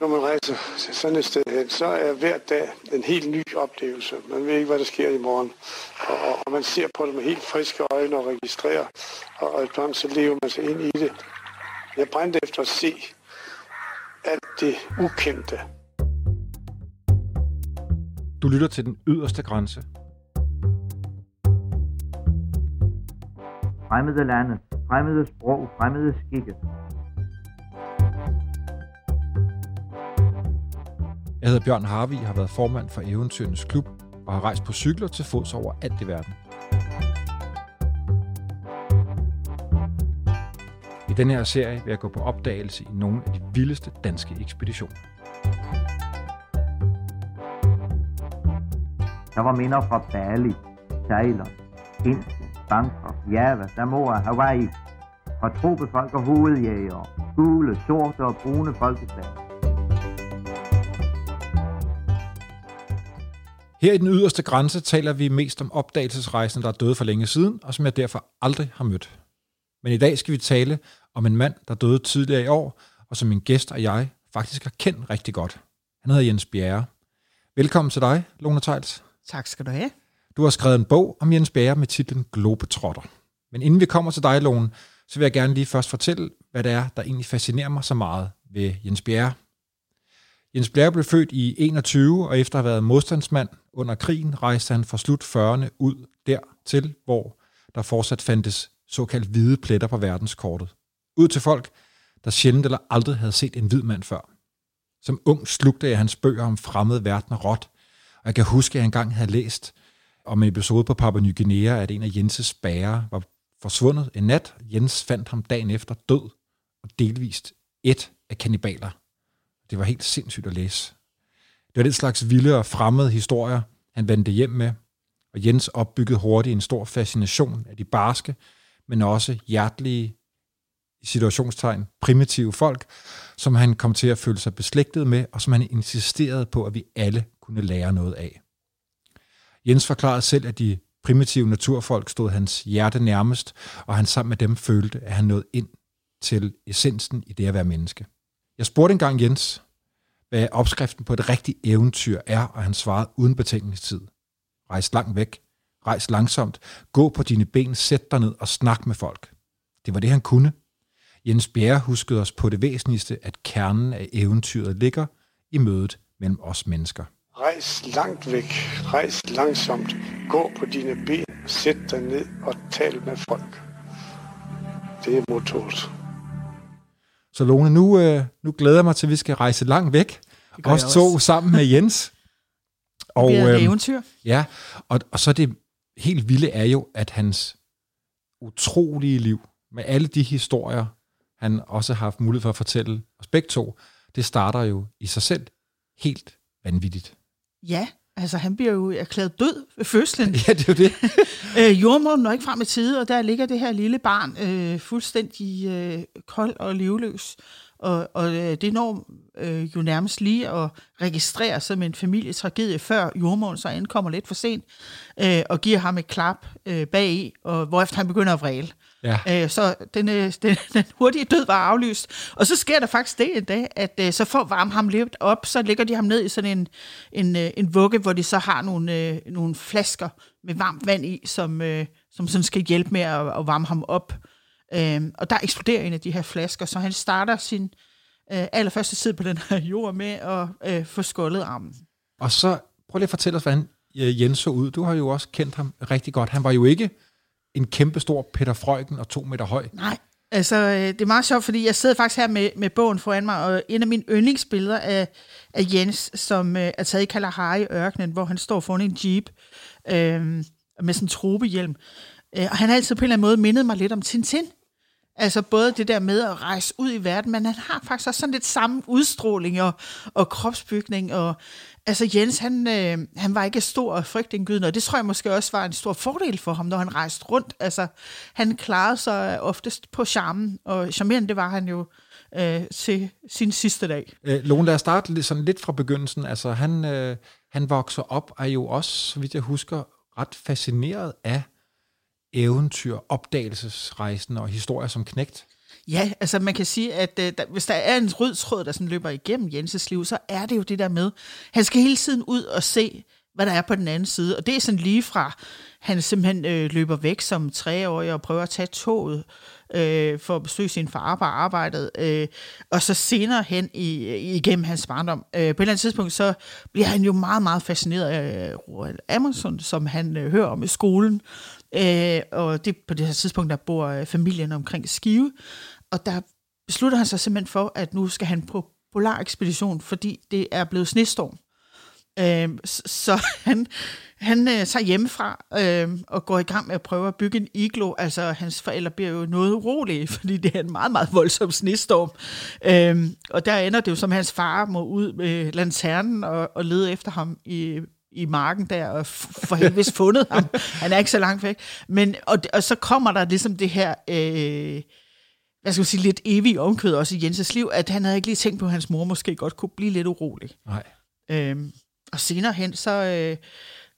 Når man rejser til sådan et sted hen, så er hver dag en helt ny oplevelse. Man ved ikke, hvad der sker i morgen. Og, og man ser på det med helt friske øjne og registrerer. Og, og iblandt så lever man sig ind i det. Jeg brændte efter at se alt det ukendte. Du lytter til den yderste grænse. Fremmede lande, fremmede sprog, fremmede skikke. Jeg hedder Bjørn Harvi, har været formand for Eventyrenes Klub og har rejst på cykler til fods over alt i verden. I denne her serie vil jeg gå på opdagelse i nogle af de vildeste danske ekspeditioner. Der var minder fra Bali, Thailand, Indien, Bangkok, Java, Samoa, Hawaii. Fra tropefolk og hovedjæger, gule, sorte og brune folkeslag. Her i den yderste grænse taler vi mest om opdagelsesrejsende, der er døde for længe siden, og som jeg derfor aldrig har mødt. Men i dag skal vi tale om en mand, der døde tidligere i år, og som min gæst og jeg faktisk har kendt rigtig godt. Han hedder Jens Bjerre. Velkommen til dig, Lone Tejls. Tak skal du have. Du har skrevet en bog om Jens Bjerre med titlen Globetrotter. Men inden vi kommer til dig, Lone, så vil jeg gerne lige først fortælle, hvad det er, der egentlig fascinerer mig så meget ved Jens Bjerre. Jens Bjerre blev født i 21, og efter at have været modstandsmand under krigen, rejste han fra slut 40'erne ud dertil, hvor der fortsat fandtes såkaldt hvide pletter på verdenskortet. Ud til folk, der sjældent eller aldrig havde set en hvid mand før. Som ung slugte jeg hans bøger om fremmede verdener råt, og jeg kan huske, at jeg engang havde læst om en episode på Papua Ny Guinea, at en af Jenses bærer var forsvundet en nat. Jens fandt ham dagen efter død og delvist et af kannibaler. Det var helt sindssygt at læse. Det var den slags vilde og fremmede historier, han vendte hjem med, og Jens opbyggede hurtigt en stor fascination af de barske, men også hjertelige, i situationstegn, primitive folk, som han kom til at føle sig beslægtet med, og som han insisterede på, at vi alle kunne lære noget af. Jens forklarede selv, at de primitive naturfolk stod hans hjerte nærmest, og han sammen med dem følte, at han nåede ind til essensen i det at være menneske. Jeg spurgte engang Jens, hvad opskriften på et rigtigt eventyr er, og han svarede uden betænkningstid. Rejs langt væk, rejs langsomt, gå på dine ben, sæt dig ned og snak med folk. Det var det, han kunne. Jens Bjerre huskede os på det væsentligste, at kernen af eventyret ligger i mødet mellem os mennesker. Rejs langt væk, rejs langsomt, gå på dine ben, sæt dig ned og tal med folk. Det er mottoet. Så Lone, nu, øh, nu glæder jeg mig til, at vi skal rejse langt væk. Os to også. sammen med Jens. Og, det bliver et øhm, eventyr. Ja, og, og så det helt vilde er jo, at hans utrolige liv, med alle de historier, han også har haft mulighed for at fortælle os begge to, det starter jo i sig selv helt vanvittigt. Ja, altså han bliver jo erklæret død ved fødslen. Ja, det er jo det. øh, jordmoren når ikke frem i tide, og der ligger det her lille barn øh, fuldstændig øh, kold og livløs. Og, og øh, det når øh, jo nærmest lige at registrere som en familietragedie, før jordmoren så ankommer lidt for sent øh, og giver ham et klap øh, bagi, og hvorefter han begynder at vræle. Ja. Øh, så den, øh, den, den hurtige død var aflyst. Og så sker der faktisk det en dag, at øh, så for at varme ham lidt op, så lægger de ham ned i sådan en, en, øh, en vugge, hvor de så har nogle, øh, nogle flasker med varmt vand i, som, øh, som sådan skal hjælpe med at, at varme ham op. Øh, og der eksploderer en af de her flasker, så han starter sin øh, allerførste tid på den her jord med at øh, få skoldet armen. Og så prøv lige at fortælle os, hvordan øh, Jens så ud. Du har jo også kendt ham rigtig godt. Han var jo ikke en kæmpe stor Peter Frøken og to meter høj. Nej, altså øh, det er meget sjovt, fordi jeg sidder faktisk her med, med bogen foran mig, og en af mine yndlingsbilleder af, af Jens, som øh, er taget i Kalahari-ørkenen, hvor han står foran en jeep øh, med sådan en tropehjelm. Øh, og han har altid på en eller anden måde mindet mig lidt om Tintin. Altså både det der med at rejse ud i verden, men han har faktisk også sådan lidt samme udstråling og, og kropsbygning. Og, altså Jens, han, øh, han var ikke stor og frygtindgydende, og det tror jeg måske også var en stor fordel for ham, når han rejste rundt. Altså han klarede sig oftest på charmen, og charmerende det var han jo øh, til sin sidste dag. Øh, Lone, lad os starte lidt, sådan lidt fra begyndelsen. Altså, han, øh, han vokser op, er jo også, så vidt jeg husker, ret fascineret af eventyr, opdagelsesrejsen og historier som knægt. Ja, altså man kan sige, at øh, der, hvis der er en rød tråd, der sådan løber igennem Jenses liv, så er det jo det der med, han skal hele tiden ud og se, hvad der er på den anden side. Og det er sådan lige fra, han simpelthen øh, løber væk som treårig og prøver at tage toget øh, for at besøge sin far på arbejdet, øh, og så senere hen i, øh, igennem hans barndom. Øh, på et eller andet tidspunkt, så bliver han jo meget, meget fascineret af øh, Roald Amundsen, som han øh, hører om i skolen, øh, og det på det her tidspunkt, der bor øh, familien omkring Skive, og der beslutter han sig simpelthen for, at nu skal han på polar ekspedition, fordi det er blevet snestorm. Øh, så han, han øh, tager hjemmefra øh, og går i gang med at prøve at bygge en iglo. Altså, hans forældre bliver jo noget urolige, fordi det er en meget, meget voldsom snestorm. Øh, og der ender det jo som, hans far må ud med lanternen og, og lede efter ham i, i marken der, og for helvede fundet ham. Han er ikke så langt væk. Men, og, og så kommer der ligesom det her... Øh, hvad skal man sige, lidt evig omkød også i Jenses liv, at han havde ikke lige tænkt på, at hans mor måske godt kunne blive lidt urolig. Nej. Øhm, og senere hen, så, øh,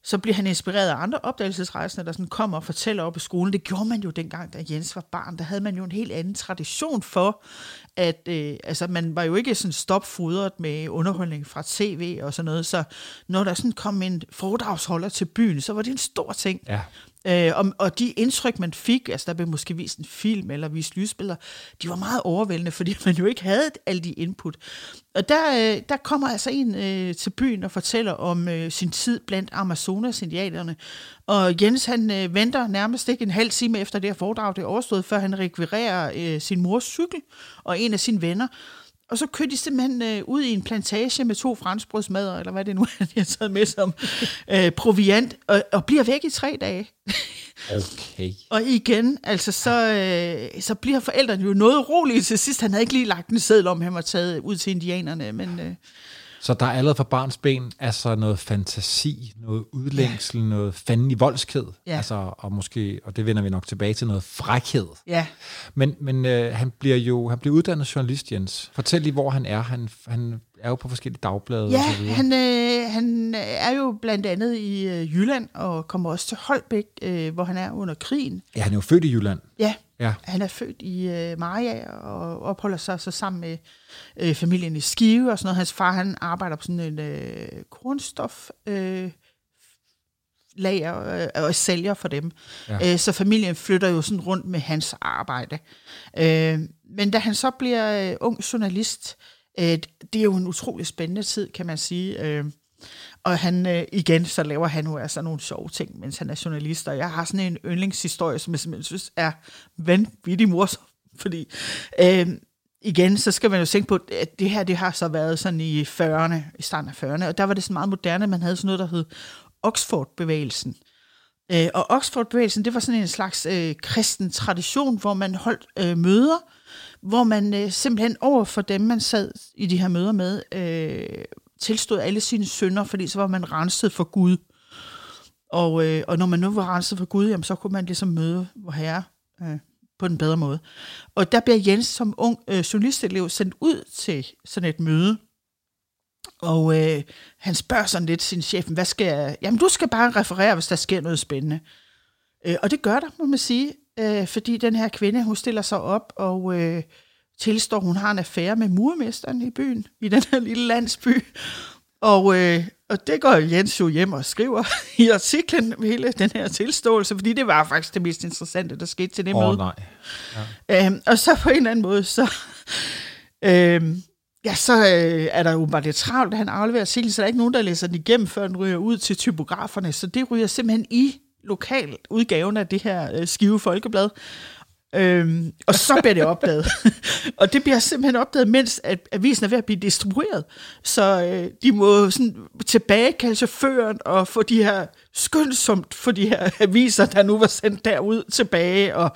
så bliver han inspireret af andre opdagelsesrejsende, der sådan kommer og fortæller op i skolen. Det gjorde man jo dengang, da Jens var barn. Der havde man jo en helt anden tradition for, at øh, altså, man var jo ikke sådan stopfodret med underholdning fra tv og sådan noget. Så når der sådan kom en foredragsholder til byen, så var det en stor ting. Ja. Øh, og, og de indtryk, man fik, altså der blev måske vist en film eller vist lysbilleder, de var meget overvældende, fordi man jo ikke havde alle de input. Og der, øh, der kommer altså en øh, til byen og fortæller om øh, sin tid blandt Amazonas-indianerne. Og Jens han øh, venter nærmest ikke en halv time efter det her foredrag, det er overstået, før han rekvirerer øh, sin mors cykel og en af sine venner. Og så kører de simpelthen øh, ud i en plantage med to franskbrødsmadder, eller hvad det nu er, de har taget med som øh, proviant, og, og bliver væk i tre dage. Okay. og igen, altså så, øh, så bliver forældrene jo noget rolige til sidst. Han havde ikke lige lagt en seddel om, han var taget ud til indianerne, men... Øh, Så der er allerede fra barns ben altså noget fantasi, noget udlængsel, ja. noget fanden i voldsked. Ja. Altså, og måske, og det vender vi nok tilbage til, noget frækhed. ja, Men, men øh, han bliver jo han bliver uddannet journalist, Jens. Fortæl lige, hvor han er. Han, han er jo på forskellige dagblade og så Ja, videre. han, øh, han er jo blandt andet i øh, Jylland og kommer også til Holbæk, øh, hvor han er under krigen. Ja, han er jo født i Jylland. Ja, Ja. han er født i øh, Maria og opholder sig så sammen med øh, familien i Skive og sådan noget. Hans far han arbejder på sådan en øh, kornstof øh, lager øh, og sælger for dem. Ja. Ja. Øh, så familien flytter jo sådan rundt med hans arbejde. Øh, men da han så bliver øh, ung journalist, øh, Øh, det er jo en utrolig spændende tid, kan man sige. Øh, og han, øh, igen, så laver han jo altså nogle sjove ting, mens han er journalist. Og jeg har sådan en yndlingshistorie, som jeg simpelthen synes er vanvittig morsom. Fordi øh, igen, så skal man jo tænke på, at det her, det har så været sådan i 40'erne, i starten af 40'erne. Og der var det sådan meget moderne, man havde sådan noget, der hed Oxford-bevægelsen. Øh, og Oxford-bevægelsen, det var sådan en slags øh, kristen tradition, hvor man holdt øh, møder, hvor man øh, simpelthen over for dem, man sad i de her møder med, øh, tilstod alle sine synder, fordi så var man renset for Gud. Og, øh, og når man nu var renset for Gud, jamen, så kunne man ligesom møde vor herre øh, på en bedre måde. Og der bliver Jens som ung øh, journalistelev sendt ud til sådan et møde, og øh, han spørger sådan lidt sin chef, hvad skal jeg? Jamen, du skal bare referere, hvis der sker noget spændende. Øh, og det gør der, må man sige, øh, fordi den her kvinde, hun stiller sig op og øh, tilstår, hun har en affære med murmesteren i byen, i den her lille landsby. Og, øh, og det går Jens jo hjem og skriver i artiklen hele den her tilståelse, fordi det var faktisk det mest interessante, der skete til det Åh, møde. nej. Øhm, og så på en eller anden måde, så, øhm, ja, så øh, er der jo bare det travlt, at han afleverer artiklen, så der er ikke nogen, der læser den igennem, før den ryger ud til typograferne. Så det ryger simpelthen i lokal udgaven af det her øh, skive folkeblad. Øhm, og så bliver det opdaget. og det bliver simpelthen opdaget, mens at avisen er ved at blive distribueret. Så øh, de må sådan tilbagekalde chaufføren og få de her skyndsomt for de her aviser, der nu var sendt derud tilbage. Og,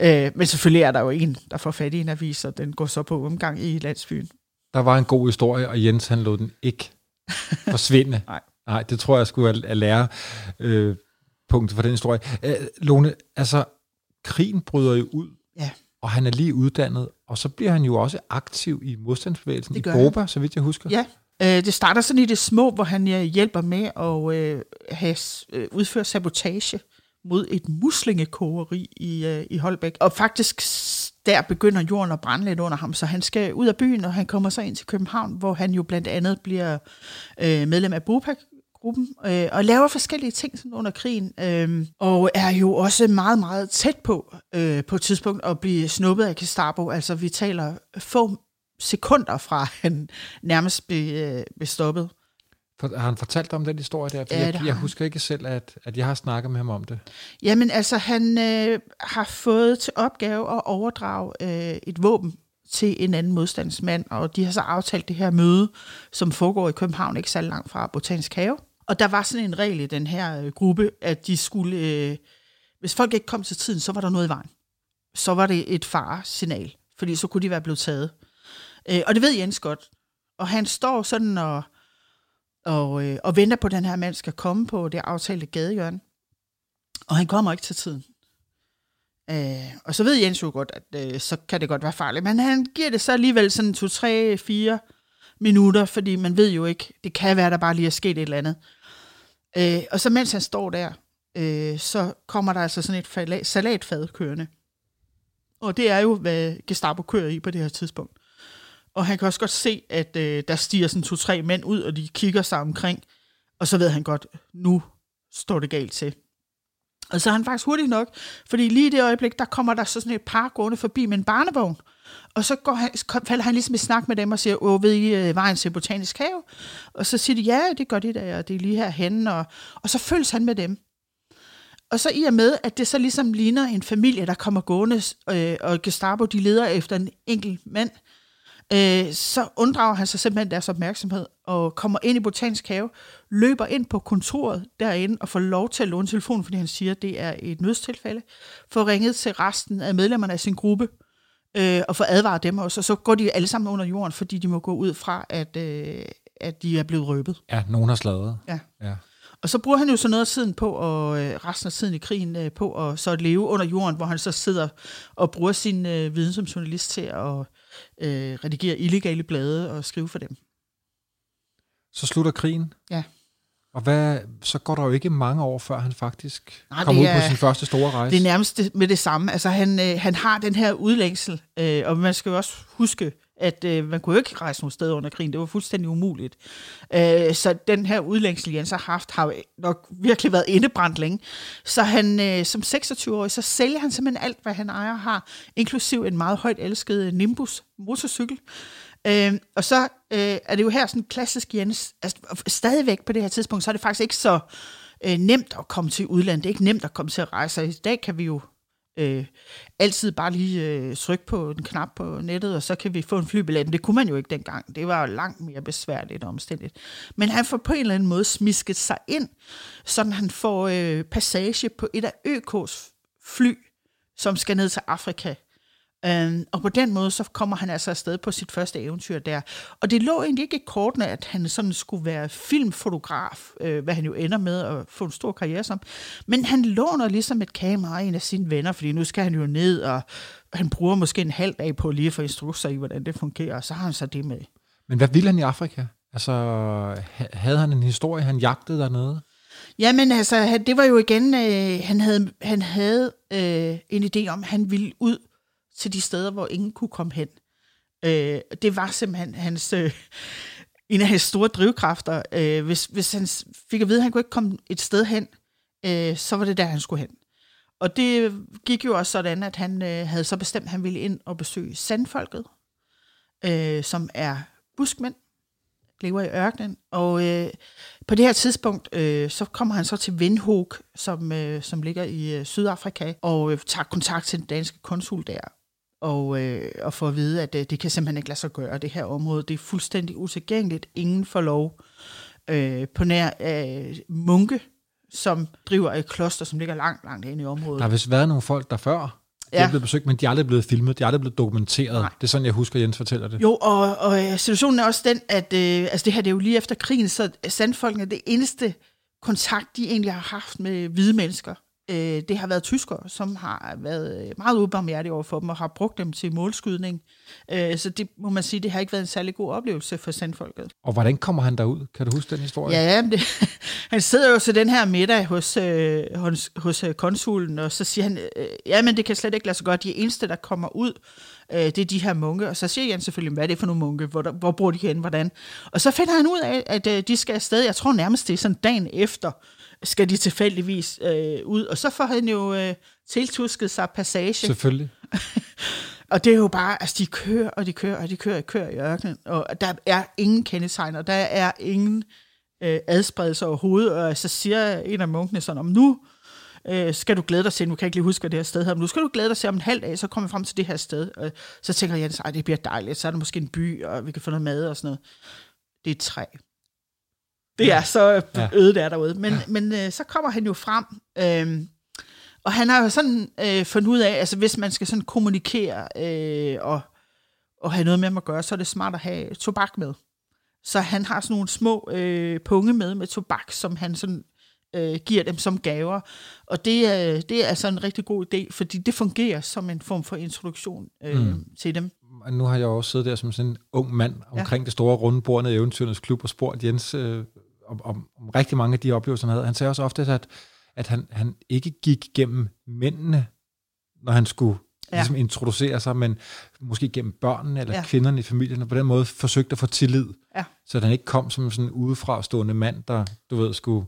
øh, men selvfølgelig er der jo en, der får fat i en avis, og den går så på omgang i landsbyen. Der var en god historie, og Jens han lod den ikke forsvinde. Nej. Nej, det tror jeg skulle er lære øh, punktet for den historie. Øh, Lone, altså, krigen bryder jo ud, Ja. og han er lige uddannet, og så bliver han jo også aktiv i modstandsbevægelsen i Boba, så vidt jeg husker. Ja, øh, det starter sådan i det små, hvor han hjælper med at øh, have, øh, udføre sabotage mod et muslingekogeri i, øh, i Holbæk. Og faktisk der begynder jorden at brænde lidt under ham, så han skal ud af byen, og han kommer så ind til København, hvor han jo blandt andet bliver øh, medlem af BUPA, gruppen, øh, og laver forskellige ting sådan under krigen, øh, og er jo også meget, meget tæt på øh, på et tidspunkt at blive snuppet af Gestapo. Altså, vi taler få sekunder fra, han nærmest blev, øh, blev stoppet. For, har han fortalt om den historie der? For Ja, jeg, jeg husker ikke selv, at, at jeg har snakket med ham om det. Jamen altså, han øh, har fået til opgave at overdrage øh, et våben til en anden modstandsmand, og de har så aftalt det her møde, som foregår i København, ikke så langt fra Botanisk Have. Og der var sådan en regel i den her øh, gruppe, at de skulle, øh, hvis folk ikke kom til tiden, så var der noget i vejen. Så var det et faresignal, fordi så kunne de være blevet taget. Øh, og det ved Jens godt. Og han står sådan og, og, øh, og venter på, at den her mand skal komme på det aftalte gadehjørne. Og han kommer ikke til tiden. Øh, og så ved Jens jo godt, at øh, så kan det godt være farligt. Men han giver det så alligevel sådan 2, 3, 4 minutter, fordi man ved jo ikke, det kan være, der bare lige er sket et eller andet. Øh, og så mens han står der, øh, så kommer der altså sådan et salatfad kørende. Og det er jo, hvad Gestapo kører i på det her tidspunkt. Og han kan også godt se, at øh, der stiger sådan to-tre mænd ud, og de kigger sig omkring. Og så ved han godt, nu står det galt til. Og så er han faktisk hurtig nok, fordi lige i det øjeblik, der kommer der så sådan et par gående forbi med en barnevogn. Og så går han, falder han ligesom i snak med dem og siger, åh, ved I øh, vejen til Botanisk Have? Og så siger de, ja, det gør de da, og det er lige herhen. Og, og så følges han med dem. Og så i og med, at det så ligesom ligner en familie, der kommer gående, øh, og Gestapo, de leder efter en enkelt mand, øh, så unddrager han sig simpelthen deres opmærksomhed, og kommer ind i Botanisk Have, løber ind på kontoret derinde, og får lov til at låne telefonen, fordi han siger, at det er et nødstilfælde, får ringet til resten af medlemmerne af sin gruppe, øh, og får advaret dem også, og så går de alle sammen under jorden, fordi de må gå ud fra, at, øh, at de er blevet røbet. Ja, nogen har sladret. Ja. ja. Og så bruger han jo så noget af tiden på, og øh, resten af tiden i krigen, øh, på at så at leve under jorden, hvor han så sidder og bruger sin øh, viden som journalist til at øh, redigere illegale blade og skrive for dem. Så slutter krigen. Ja. Og hvad, så går der jo ikke mange år, før han faktisk Nej, kommer ud det på er- sin første store rejse. Det er nærmest med det samme. Altså, han, øh, han har den her udlængsel, øh, og man skal jo også huske, at øh, man kunne jo ikke rejse nogen steder under krigen. Det var fuldstændig umuligt. Øh, så den her udlængsel, Jens har haft, har nok virkelig været indebrændt længe. Så han, øh, som 26-årig, så sælger han simpelthen alt, hvad han ejer har, inklusiv en meget højt elsket Nimbus motorcykel. Øh, og så øh, er det jo her sådan klassisk Jens, altså stadigvæk på det her tidspunkt, så er det faktisk ikke så øh, nemt at komme til udlandet. Det er ikke nemt at komme til at rejse. Og I dag kan vi jo øh, altid bare lige øh, trykke på en knap på nettet, og så kan vi få en flybillet. Men det kunne man jo ikke dengang. Det var jo langt mere besværligt og omstændigt. Men han får på en eller anden måde smisket sig ind, sådan han får øh, passage på et af ØK's fly, som skal ned til Afrika. Øhm, og på den måde, så kommer han altså afsted på sit første eventyr der. Og det lå egentlig ikke i kortene, at han sådan skulle være filmfotograf, øh, hvad han jo ender med at få en stor karriere som. Men han låner ligesom et kamera af en af sine venner, fordi nu skal han jo ned, og han bruger måske en halv dag på lige at få instrukser i, hvordan det fungerer, og så har han så det med. Men hvad ville han i Afrika? Altså, ha- havde han en historie, han jagtede dernede? Jamen altså, det var jo igen, øh, han havde, han havde øh, en idé om, at han ville ud til de steder, hvor ingen kunne komme hen. Øh, det var simpelthen hans, øh, en af hans store drivkræfter. Øh, hvis, hvis han fik at vide, at han kunne ikke komme et sted hen, øh, så var det der, han skulle hen. Og det gik jo også sådan, at han øh, havde så bestemt, at han ville ind og besøge sandfolket, øh, som er buskmænd, lever i ørkenen. Og øh, på det her tidspunkt, øh, så kommer han så til Windhoek, som, øh, som ligger i øh, Sydafrika, og øh, tager kontakt til den danske konsul der. Og, øh, og får at vide, at øh, det kan simpelthen ikke lade sig gøre, det her område. Det er fuldstændig utilgængeligt. Ingen får lov øh, på nær øh, munke, som driver et kloster, som ligger langt, langt inde i området. Der har vist været nogle folk der før, Ja. er blevet besøgt, men de er aldrig blevet filmet, de er aldrig blevet dokumenteret. Nej. Det er sådan, jeg husker, Jens fortæller det. Jo, og, og øh, situationen er også den, at øh, altså det her det er jo lige efter krigen, så sandfolkene er det eneste kontakt, de egentlig har haft med hvide mennesker øh, det har været tyskere, som har været øh, meget ubarmhjertige over for dem, og har brugt dem til målskydning. Øh, så det må man sige, det har ikke været en særlig god oplevelse for sandfolket. Og hvordan kommer han derud? Kan du huske den historie? Ja, det, han sidder jo til den her middag hos, øh, hos, hos øh, konsulen, og så siger han, øh, ja, men det kan slet ikke lade sig godt. De eneste, der kommer ud, øh, det er de her munke. Og så siger Jan selvfølgelig, hvad er det for nogle munke? Hvor, der, hvor bor de hen? Hvordan? Og så finder han ud af, at øh, de skal afsted. Jeg tror nærmest, det er sådan dagen efter, skal de tilfældigvis øh, ud. Og så får han jo øh, tiltusket sig passage. Selvfølgelig. Og det er jo bare, altså de kører, og de kører, og de kører, og kører i ørkenen, og der er ingen kendetegn, og der er ingen øh, adspredelse overhovedet, og så siger en af munkene sådan, om nu øh, skal du glæde dig til, nu kan jeg ikke lige huske, hvad det her sted her, men nu skal du glæde dig til om en halv dag, så kommer vi frem til det her sted. Og så tænker jeg, at det bliver dejligt, så er der måske en by, og vi kan få noget mad og sådan noget. Det er et træ. Det er så øde der derude. Men, ja. men øh, så kommer han jo frem, øh, og han har jo sådan øh, fundet ud af, altså hvis man skal sådan kommunikere øh, og, og have noget med at gøre, så er det smart at have tobak med. Så han har sådan nogle små øh, punge med med tobak, som han sådan øh, giver dem som gaver. Og det, øh, det er altså en rigtig god idé, fordi det fungerer som en form for introduktion øh, mm. til dem. Nu har jeg også siddet der som sådan en ung mand omkring ja. det store runde bord nede i Eventyrens Klub og spurgt Jens øh, om, om, om rigtig mange af de oplevelser, han havde. Han sagde også ofte, at, at han, han ikke gik gennem mændene, når han skulle ja. ligesom introducere sig, men måske gennem børnene eller ja. kvinderne i familien, og på den måde forsøgte at få tillid, ja. så han ikke kom som sådan en udefra stående mand, der, du ved, skulle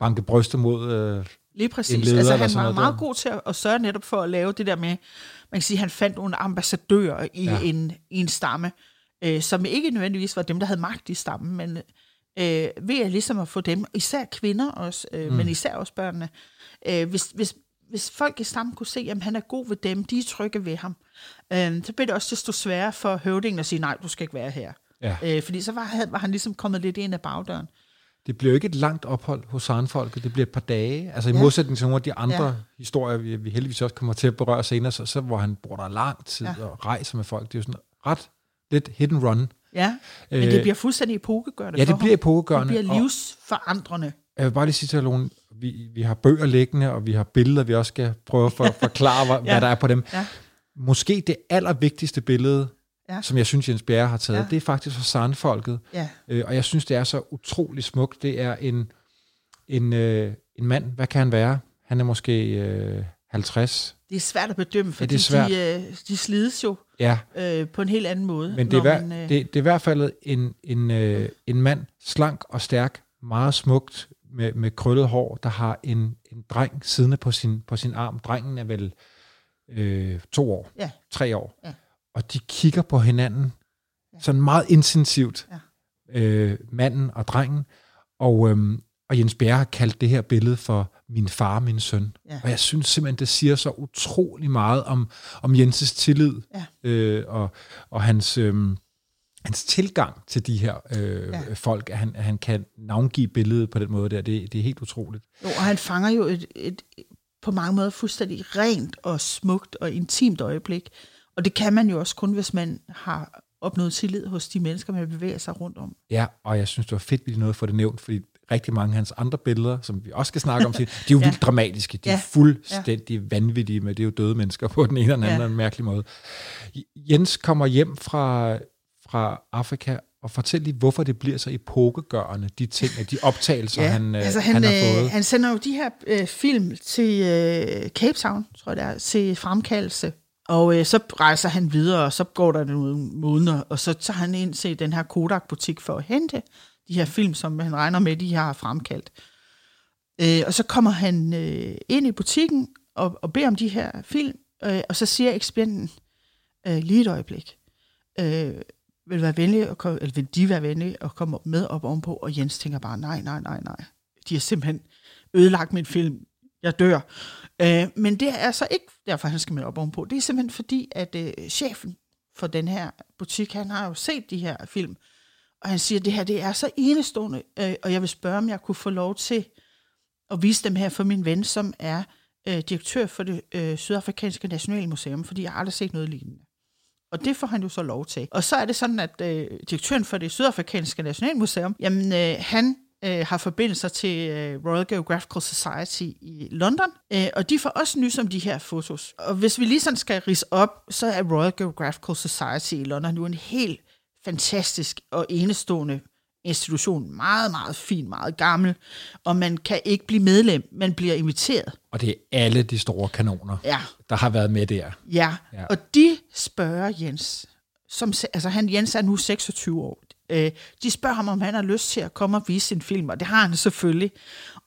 banke bryster mod øh, Lige præcis. En altså, han var meget der. god til at, at sørge netop for at lave det der med, man kan sige, han fandt nogle ambassadører i, ja. en, i en stamme, øh, som ikke nødvendigvis var dem, der havde magt i stammen, men øh, ved at ligesom at få dem, især kvinder også, øh, mm. men især også børnene, øh, hvis, hvis, hvis folk i stammen kunne se, at han er god ved dem, de er trygge ved ham, øh, så bliver det også desto sværere for høvdingen at sige, nej, du skal ikke være her. Ja. Øh, fordi så var, var han ligesom kommet lidt ind ad bagdøren. Det bliver jo ikke et langt ophold hos Sarnfolket, det bliver et par dage. Altså i ja. modsætning til nogle af de andre ja. historier, vi, vi heldigvis også kommer til at berøre senere, så, så hvor han bor der lang tid ja. og rejser med folk. Det er jo sådan ret lidt hit and run. Ja, men det bliver fuldstændig epokegørende Ja, det bliver epokegørende. Det bliver livsforandrende. Jeg vil bare lige sige til nogen, vi, vi har bøger liggende, og vi har billeder, vi også skal prøve at for, forklare, hvad, ja. hvad der er på dem. Ja. Måske det allervigtigste billede, ja. som jeg synes, Jens Bjerre har taget, ja. det er faktisk fra Sandfolket. Ja. Øh, og jeg synes, det er så utrolig smukt. Det er en, en, øh, en mand, hvad kan han være? Han er måske øh, 50. Det er svært at bedømme, fordi ja, det er svært. De, øh, de slides jo ja. øh, på en helt anden måde. Men det er, hver, man, øh... det, det er i hvert fald en, en, øh, en mand, slank og stærk, meget smukt, med, med krøllet hår, der har en, en dreng siddende på sin, på sin arm. Drengen er vel øh, to år, ja. tre år. Ja. Og de kigger på hinanden ja. sådan meget intensivt, ja. øh, manden og drengen. Og, øhm, og Jens Bjerre har kaldt det her billede for min far min søn. Ja. Og jeg synes simpelthen, det siger så utrolig meget om, om Jenses tillid ja. øh, og, og hans, øh, hans tilgang til de her øh, ja. folk, at han, at han kan navngive billedet på den måde der. Det, det er helt utroligt. Jo, og han fanger jo et, et, på mange måder fuldstændig rent og smukt og intimt øjeblik. Og det kan man jo også kun, hvis man har opnået tillid hos de mennesker, man bevæger sig rundt om. Ja, og jeg synes, det var fedt, vi nåede at få det nævnt, fordi rigtig mange af hans andre billeder, som vi også skal snakke om, de er jo ja. vildt dramatiske. De er ja. fuldstændig ja. vanvittige, men det er jo døde mennesker på den ene eller anden ja. mærkelig måde. Jens kommer hjem fra, fra Afrika og fortæl lige, hvorfor det bliver så epokegørende, de ting, de optagelser, ja, han, øh, altså han, han har øh, fået. Han sender jo de her øh, film til øh, Cape Town, tror jeg det er, til fremkaldelse. Og øh, så rejser han videre, og så går der nogle måneder, og så tager han ind til den her Kodak-butik for at hente de her film, som han regner med, de har fremkaldt. Øh, og så kommer han øh, ind i butikken og, og beder om de her film, øh, og så siger ekspedienten øh, lige et øjeblik, øh, vil, være venlig at komme, eller vil de være venlige at komme med op ovenpå, og Jens tænker bare, nej, nej, nej, nej. De har simpelthen ødelagt min film. Jeg dør. Øh, men det er så ikke derfor, han skal med op ovenpå. Det er simpelthen fordi, at øh, chefen for den her butik, han har jo set de her film, og han siger, det her det er så enestående, øh, og jeg vil spørge, om jeg kunne få lov til at vise dem her for min ven, som er øh, direktør for det øh, Sydafrikanske Nationalmuseum, fordi jeg har aldrig set noget lignende. Og det får han jo så lov til. Og så er det sådan, at øh, direktøren for det Sydafrikanske Nationalmuseum, jamen øh, han øh, har forbindelser til øh, Royal Geographical Society i London, øh, og de får også nys om de her fotos. Og hvis vi lige sådan skal rise op, så er Royal Geographical Society i London nu en helt fantastisk og enestående institution. Meget, meget fin, meget gammel, og man kan ikke blive medlem, man bliver inviteret. Og det er alle de store kanoner, Ja, der har været med der. Ja, Ja. og de spørger Jens, som, altså han, Jens er nu 26 år, øh, de spørger ham, om han har lyst til at komme og vise sin film, og det har han selvfølgelig.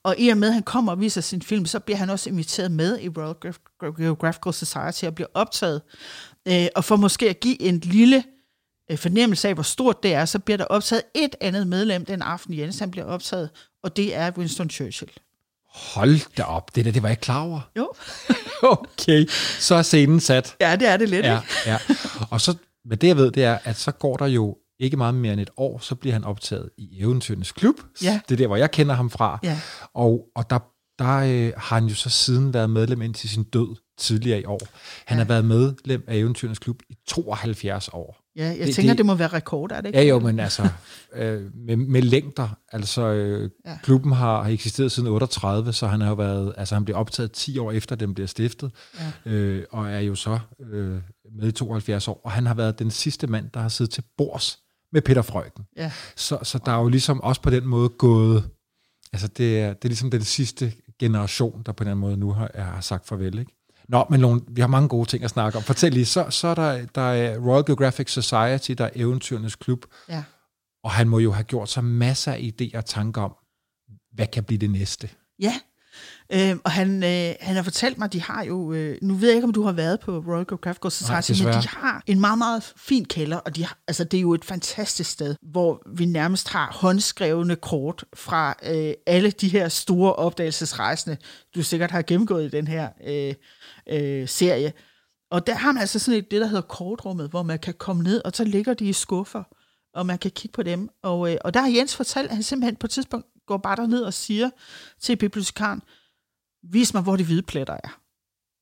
Og i og med, at han kommer og viser sin film, så bliver han også inviteret med i Royal Geograph- Geographical Society og bliver optaget. Øh, og for måske at give en lille fornemmelse af, hvor stort det er, så bliver der optaget et andet medlem den aften, Jens han bliver optaget, og det er Winston Churchill. Hold da op, det der, det var jeg klar over. Jo, Okay, så er scenen sat. ja, det er det lidt, Ja, ikke? ja. Og så, men det jeg ved, det er, at så går der jo ikke meget mere end et år, så bliver han optaget i Eventyrenes Klub. Ja. Det er der, hvor jeg kender ham fra. Ja. Og, og der, der øh, har han jo så siden været medlem indtil sin død tidligere i år. Han ja. har været medlem af Eventyrenes Klub i 72 år. Ja, jeg Det- tænker, det- det, må være rekord, er det ikke? Ja jo, men altså øh, med, med længder. Altså øh, ja. Klubben har, har eksisteret siden 38, så han har jo været, altså han blev optaget 10 år efter den bliver stiftet, ja. øh, og er jo så øh, med i 72 år. Og han har været den sidste mand, der har siddet til bords med Peter Frøken. Ja. Så, så der er jo ligesom også på den måde gået, altså det er, det er ligesom den sidste generation, der på den måde nu har, har sagt farvel, ikke? Nå, men Lone, vi har mange gode ting at snakke om. Fortæl lige, så, så er der, der er Royal Geographic Society, der er Eventyrenes Klub, Ja. og han må jo have gjort sig masser af idéer og tanker om, hvad kan blive det næste. Ja, øh, og han, øh, han har fortalt mig, de har jo, øh, nu ved jeg ikke, om du har været på Royal Geographical Society, men desværre. de har en meget, meget fin kælder, og de har, altså, det er jo et fantastisk sted, hvor vi nærmest har håndskrevne kort fra øh, alle de her store opdagelsesrejsende, du sikkert har gennemgået i den her øh, øh, serie. Og der har man altså sådan et, det, der hedder kortrummet, hvor man kan komme ned, og så ligger de i skuffer, og man kan kigge på dem. Og, øh, og der har Jens fortalt, at han simpelthen på et tidspunkt går bare derned og siger til bibliotekaren, vis mig, hvor de hvide pletter er.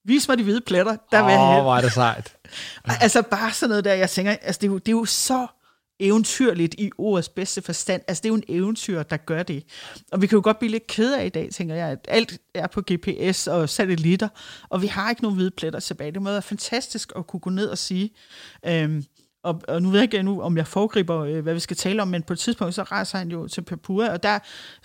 Vis mig de hvide pletter, der vil jeg Åh, hen. hvor er det sejt. Altså bare sådan noget der, jeg tænker, altså det er jo, det er jo så eventyrligt i ordets bedste forstand. Altså det er jo en eventyr, der gør det. Og vi kan jo godt blive lidt ked af i dag, tænker jeg, at alt er på GPS og satellitter, og vi har ikke nogen hvide pletter tilbage. Det må være fantastisk at kunne gå ned og sige, øhm, og, og nu ved jeg ikke endnu, om jeg foregriber, øh, hvad vi skal tale om, men på et tidspunkt, så rejser han jo til Papua, og der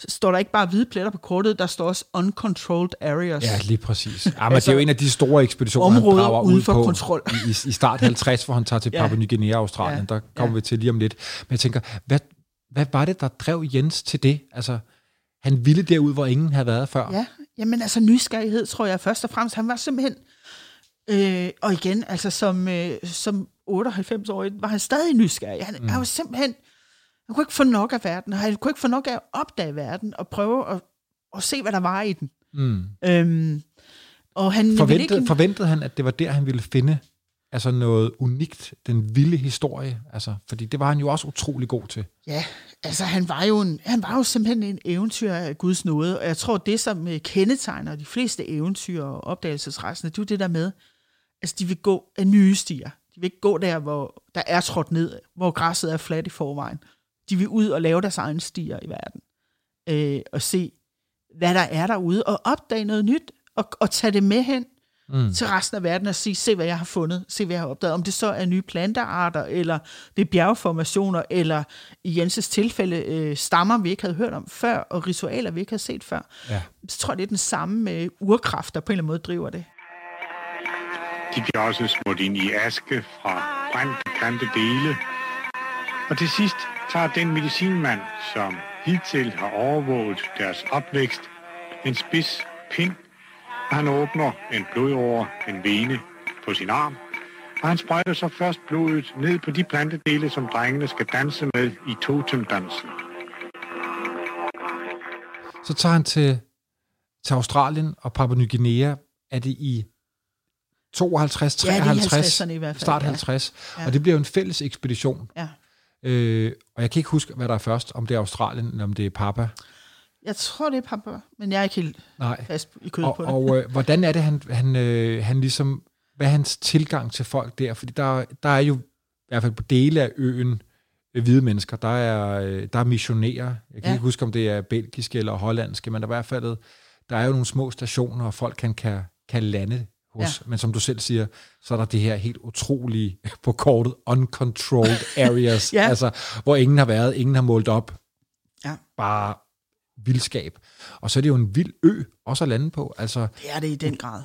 står der ikke bare hvide pletter på kortet, der står også uncontrolled areas. Ja, lige præcis. Ja, men Altså, det er jo en af de store ekspeditioner, han drager uden ud for på kontrol. i, i start 50, hvor han tager til. Papua Ny Guinea, Australien. Ja. Der kommer Ja. vi til lige om lidt. Men jeg tænker, hvad, hvad var det, der drev Jens til det? Altså, han ville derud, hvor ingen havde været før. Ja, jamen altså nysgerrighed, tror jeg først og fremmest. Han var simpelthen, øh, og igen, altså som, øh, som 98-årig, var han stadig nysgerrig. Han, mm. han var simpelthen, han kunne ikke få nok af verden, og han kunne ikke få nok af at opdage verden, og prøve at, at se, hvad der var i den. Mm. Øhm, og han Forventede, ikke, forventede han, at det var der, han ville finde altså noget unikt, den vilde historie? Altså, fordi det var han jo også utrolig god til. Ja, altså han var jo, en, han var jo simpelthen en eventyr af Guds nåde, og jeg tror, det som øh, kendetegner de fleste eventyr og opdagelsesrejsende, det er jo det der med, altså de vil gå af nye stier. De vil ikke gå der, hvor der er trådt ned, hvor græsset er fladt i forvejen. De vil ud og lave deres egne stier i verden. Øh, og se, hvad der er derude, og opdage noget nyt, og, og tage det med hen mm. til resten af verden og sige, se hvad jeg har fundet, se hvad jeg har opdaget. Om det så er nye plantearter, eller det er bjergformationer, eller i Jenses tilfælde øh, stammer, vi ikke havde hørt om før, og ritualer, vi ikke havde set før. Ja. Så tror jeg, det er den samme med urkraft, der på en eller anden måde driver det. De bliver også smurt ind i aske fra brændte kante dele. Og til sidst tager den medicinmand, som hidtil har overvåget deres opvækst, en spids pind, og han åbner en blodåre, en vene på sin arm, og han sprøjter så først blodet ned på de plantedele, som drengene skal danse med i totemdansen. Så tager han til, til Australien og Papua Ny Guinea. Er det i 52, Ja, det er i 53, 50'erne i hvert fald, start ja. 50, Ja. og det bliver jo en fælles ekspedition. Ja. Øh, og jeg kan ikke huske, hvad der er først, om det er Australien eller om det er Papa. Jeg tror, det er pappa, men jeg er ikke helt Nej. fast i kødet Og, på det. og øh, hvordan er det, han, han, øh, han ligesom, hvad er hans tilgang til folk der? Fordi der, der er jo i hvert fald på dele af øen øh, hvide mennesker. Der er, øh, der er missionærer. Jeg kan Ja. ja. ikke huske, om det er belgiske eller hollandske, men der er i hvert fald der er jo nogle små stationer, og folk kan, kan, kan lande hos. Ja. Men som du selv siger, så er der det her helt utrolige på kortet, uncontrolled areas, Ja. altså, hvor ingen har været, ingen har målt op. Ja. Bare vildskab. Og så er det jo en vild ø også at lande på. Altså, Det er det i den grad.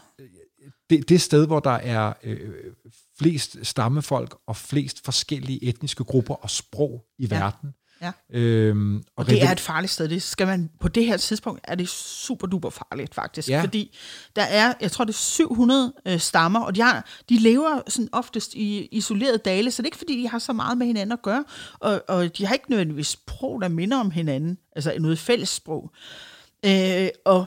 det, det sted, hvor der er øh, flest stammefolk og flest forskellige etniske grupper og sprog i Ja. verden. Ja. Øhm, og, Og det reli- er et farligt sted. Det skal man, på det her tidspunkt er det super duper farligt, faktisk. Ja. Fordi der er, jeg tror det er 700 øh, stammer, og de, har, de lever sådan oftest i isolerede dale, så det er ikke fordi, de har så meget med hinanden at gøre. Og, og de har ikke nødvendigvis sprog, der minder om hinanden. Altså noget fælles sprog. Øh, og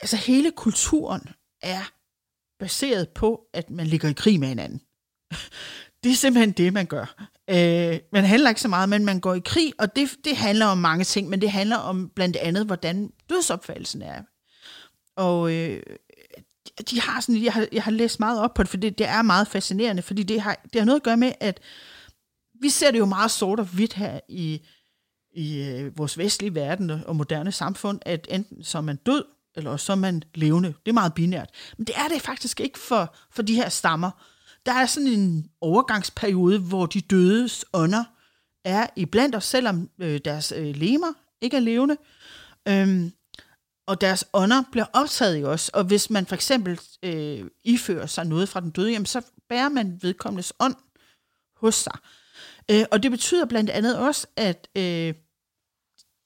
altså hele kulturen er baseret på, at man ligger i krig med hinanden. Det er simpelthen det, man gør. Øh, man handler ikke så meget, men man går i krig, og det, det handler om mange ting, men det handler om blandt andet, hvordan dødsopfattelsen er. Og øh, de har sådan, jeg har, jeg har læst meget op på det, for det, det er meget fascinerende, fordi det har, det har noget at gøre med, at vi ser det jo meget sort og hvidt her i, i øh, vores vestlige verden og moderne samfund, at enten så er man død, eller så er man levende. Det er meget binært. Men det er det faktisk ikke for, for de her stammer. Der er sådan en overgangsperiode, hvor de dødes ånder er iblandt os, selvom øh, deres øh, lemer ikke er levende. Øhm, og deres ånder bliver optaget i os. Og hvis man for eksempel øh, ifører sig noget fra den døde, jamen, så bærer man vedkommendes ånd hos sig. Øh, og det betyder blandt andet også, at øh,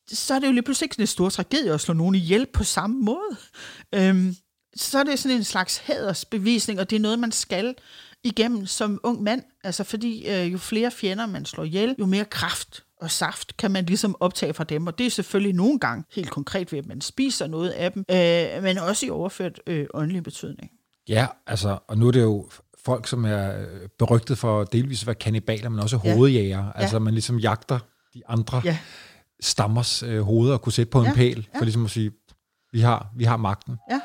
så er det jo lige pludselig ikke sådan en stor tragedie at slå nogen ihjel på samme måde. Øhm, så er det sådan en slags hædersbevisning, og det er noget, man skal igennem som ung mand. Altså fordi øh, jo flere fjender man slår ihjel, jo mere kraft og saft kan man ligesom optage fra dem. Og det er selvfølgelig nogle gange helt konkret ved, at man spiser noget af dem, øh, men også i overført øh, åndelig betydning. Ja, altså, og nu er det jo folk, som er øh, berygtet for delvis at være kannibaler, men også Ja. hovedjæger. Ja. Altså, man ligesom jagter de andre Ja. ja. stammers øh, hoveder og kunne sætte på en Ja, pæl, ja. for ligesom at sige, vi har, vi har magten. Ja,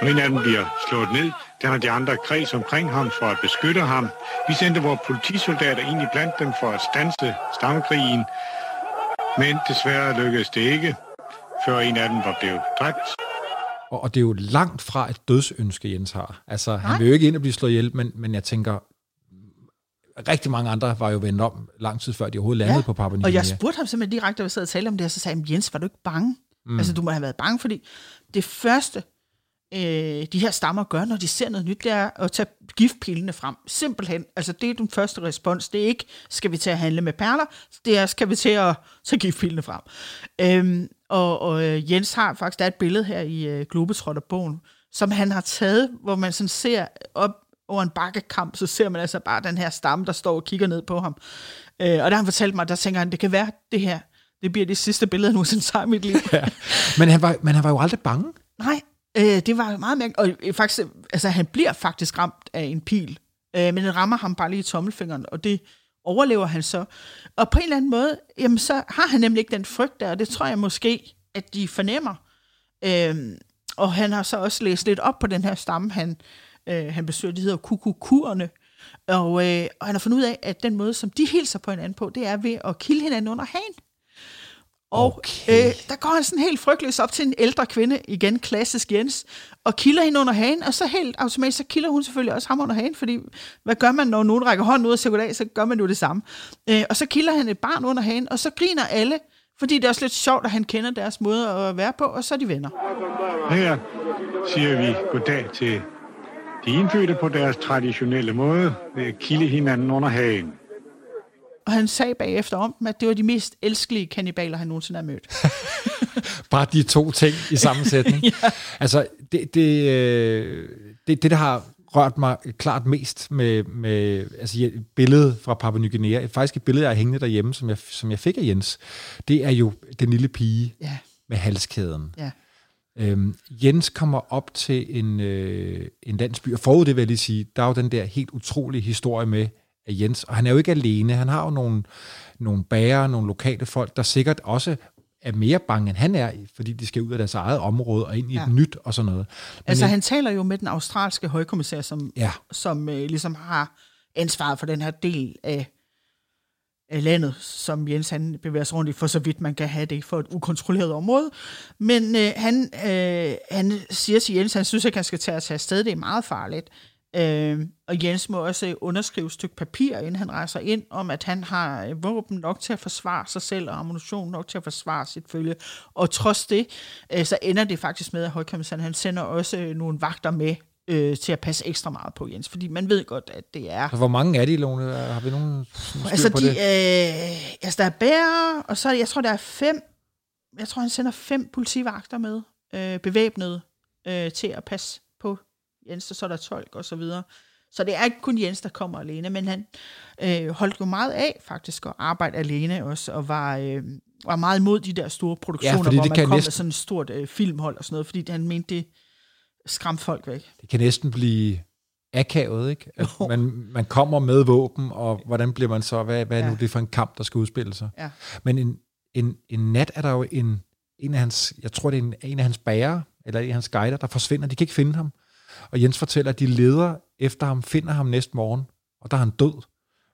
Og en af dem bliver slået ned. Den har de andre kreds omkring ham for at beskytte ham. Vi sendte vores politisoldater ind i blandt dem for at stanse stamkrigen. Men desværre lykkedes det ikke, før en af dem var blevet dræbt. Og, og det er jo langt fra et dødsønske, Jens har. Altså, Nej. han vil jo ikke ind og blive slået ihjel, men, men jeg tænker, rigtig mange andre var jo vendt om lang tid før de overhovedet landede ja. på Papua New og jeg Guinea. spurgte ham simpelthen direkte, da vi sad og talte om det, og så sagde han, Jens, var du ikke bange? Mm. Altså, du må have været bange, fordi det første, øh, de her stammer gør, når de ser noget nyt, det er at tage giftpilene frem. Simpelthen. Altså, det er den første respons. Det er ikke, skal vi til at handle med perler, det er, skal vi til at tage giftpilene frem. Øhm, og, og øh, Jens har faktisk, der er et billede her i øh, Globetrotter-bogen, som han har taget, hvor man sådan ser op over en bakkekamp, så ser man altså bare den her stamme, der står og kigger ned på ham. Øh, og der han fortalt mig, der tænker han, det kan være det her, det bliver det sidste billede, jeg nogensinde tager i mit liv. ja. Men han var, men han var jo aldrig bange. Nej, øh, det var meget mærkeligt. Og øh, faktisk, altså, han bliver faktisk ramt af en pil, øh, men den rammer ham bare lige i tommelfingeren, og det overlever han så. Og på en eller anden måde, jamen, så har han nemlig ikke den frygt der, og det tror jeg måske, at de fornemmer. Øh, og han har så også læst lidt op på den her stamme, han, øh, han besøger, de hedder kukukurerne. Og, øh, og han har fundet ud af, at den måde, som de hilser på hinanden på, det er ved at kilde hinanden under hagen. Og Okay. øh, der går han sådan helt frygtløs op til en ældre kvinde, igen klassisk Jens, og kilder hende under hagen, og så helt automatisk, så kilder hun selvfølgelig også ham under hagen, fordi hvad gør man, når nogen rækker hånden ud og cirkulærer, så gør man jo det samme. Øh, og så kilder han et barn under hagen, og så griner alle, fordi det er også lidt sjovt, at han kender deres måde at være på, og så er de venner. Her siger vi goddag til de indfødte på deres traditionelle måde ved at kilde hinanden under hagen. Og han sagde bagefter om dem, at det var de mest elskelige kannibaler, han nogensinde har mødt. Bare de to ting i samme sætning. ja. Altså, det, det, øh, det, det, der har rørt mig klart mest med, med altså, billedet fra Papua Ny Guinea, faktisk et billede, jeg har hængende derhjemme, som jeg, som jeg fik af Jens, det er jo den lille pige Ja, med halskæden. ja. Øhm, Jens kommer op til en, øh, en landsby, og forud det vil jeg lige sige, der er jo den der helt utrolige historie med af Jens, og han er jo ikke alene, han har jo nogle, nogle bærer, nogle lokale folk, der sikkert også er mere bange, end han er, fordi de skal ud af deres eget område og ind i Ja. et nyt og sådan noget. Men Altså, jeg- han taler jo med den australske højkommissær, som, Ja. som øh, ligesom har ansvaret for den her del af, af landet, som Jens han bevæger sig rundt i, for så vidt man kan have det for et ukontrolleret område. Men øh, han, øh, han siger til Jens, han synes ikke, han skal tage sig afsted, det er meget farligt. Øh, og Jens må også underskrive et stykke papir, inden han rejser ind, om at han har øh, våben nok til at forsvare sig selv, og ammunition nok til at forsvare sit følge. Og trods det, øh, så ender det faktisk med, at højkommissæren han sender også øh, nogle vagter med øh, til at passe ekstra meget på Jens, fordi man ved godt, at det er... Så hvor mange er de, Lone? Har vi nogen Altså, på de, det? øh, altså, der er bærer, og så jeg tror, der er fem, jeg tror, han sender fem politivagter med, øh, bevæbnede, øh, til at passe på Jens, og så er der tolk og så videre. Så det er ikke kun Jens, der kommer alene, men han øh, holdt jo meget af faktisk at arbejde alene også, og var, øh, var meget imod de der store produktioner, fordi hvor man kom med næsten- sådan et stort øh, filmhold og sådan noget, fordi han mente, det skræmte folk væk. Det kan næsten blive akavet, ikke? At Jo. man, man kommer med våben, og hvordan bliver man så, hvad, hvad er Ja. nu det for en kamp, der skal udspille sig? Ja. Men en, en, en nat er der jo en, en af hans, jeg tror det er en, en af hans bærer, eller en af hans guider, der forsvinder. De kan ikke finde ham. Og Jens fortæller, at de leder efter ham, finder ham næste morgen, og der er han død.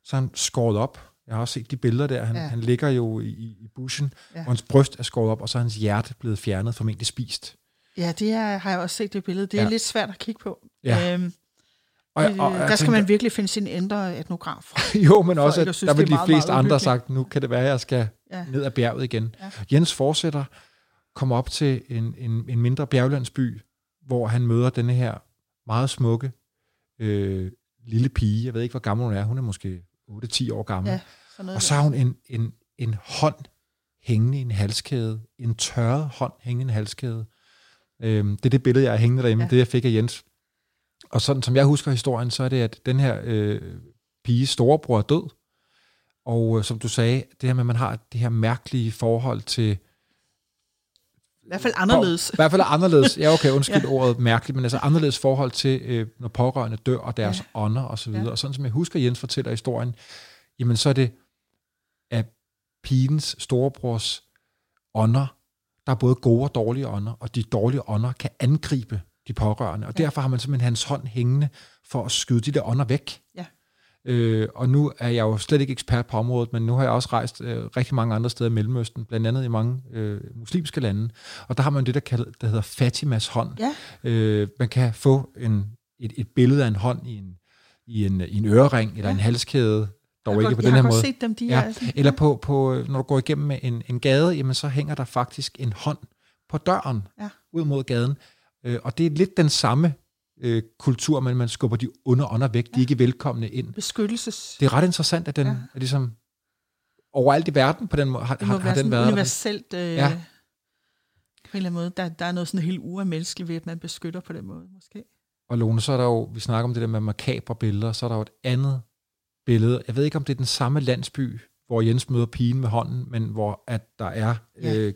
Så er han skåret op. Jeg har også set de billeder der. Han, Ja. han ligger jo i, i bushen, Ja. og hans bryst er skåret op, og så er hans hjerte blevet fjernet, formentlig spist. Ja, det er, har jeg også set det billede. Det er ja. Lidt svært at kigge på. Ja. Øhm, Og, øh, og, der jeg skal man virkelig finde sin indre etnograf. Jo, men også, at synes, der vil de meget, fleste meget andre sagt, nu kan det være, at jeg skal Ja. ned ad bjerget igen. Ja. Jens fortsætter, kommer op til en, en, en mindre bjerglandsby, hvor han møder denne her meget smukke øh, lille pige. Jeg ved ikke, hvor gammel hun er. Hun er måske 8-10 år gammel. Ja, Og så har hun en, en, en hånd hængende i en halskæde. En tørret hånd hængende i en halskæde. Øhm, det er det billede, jeg har hængende derhjemme. Ja. Ja. Det, jeg fik af Jens. Og sådan som jeg husker historien, så er det, at den her øh, piges storebror er død. Og øh, som du sagde, det her med, at man har det her mærkelige forhold til... I hvert fald anderledes. I hvert fald anderledes. Ja, okay, undskyld Ja. ordet mærkeligt, men altså anderledes forhold til, øh, når pårørende dør, og deres Ja. ja. ånder og så videre. Ja. Og sådan som jeg husker, Jens fortæller historien, jamen så er det, at pigens storebrors ånder, der er både gode og dårlige ånder, og de dårlige ånder kan angribe de pårørende, og Ja. derfor har man simpelthen hans hånd hængende for at skyde de der ånder væk. Ja. Øh, og nu er jeg jo slet ikke ekspert på området, men nu har jeg også rejst øh, rigtig mange andre steder i Mellemøsten, blandt andet i mange øh, muslimske lande, og der har man det, der, kalder, der hedder Fatimas hånd. Ja. Øh, man kan få en, et, et billede af en hånd i en, i en, i en ørering eller Ja. en halskæde, dog ikke på den her måde. set dem, de Ja, er sådan- Eller på, på, når du går igennem en, en gade, jamen så hænger der faktisk en hånd på døren Ja. ud mod gaden. Øh, og det er lidt den samme øh, kultur, men man skubber de onde ånder væk. De er ikke velkomne ind. beskyttelses... Det er ret interessant, at den Ja. ja. er ligesom overalt i verden på den måde har, Det må har, har den været. universelt... Øh, Ja. På en eller anden måde. Der, der er noget sådan helt uermenneskeligt ved, at man beskytter på den måde, måske. Og Lone, så er der jo, vi snakker om det der med makabre billeder, så er der jo et andet billede. Jeg ved ikke, om det er den samme landsby, hvor Jens møder pigen med hånden, men hvor at der er Ja. øh,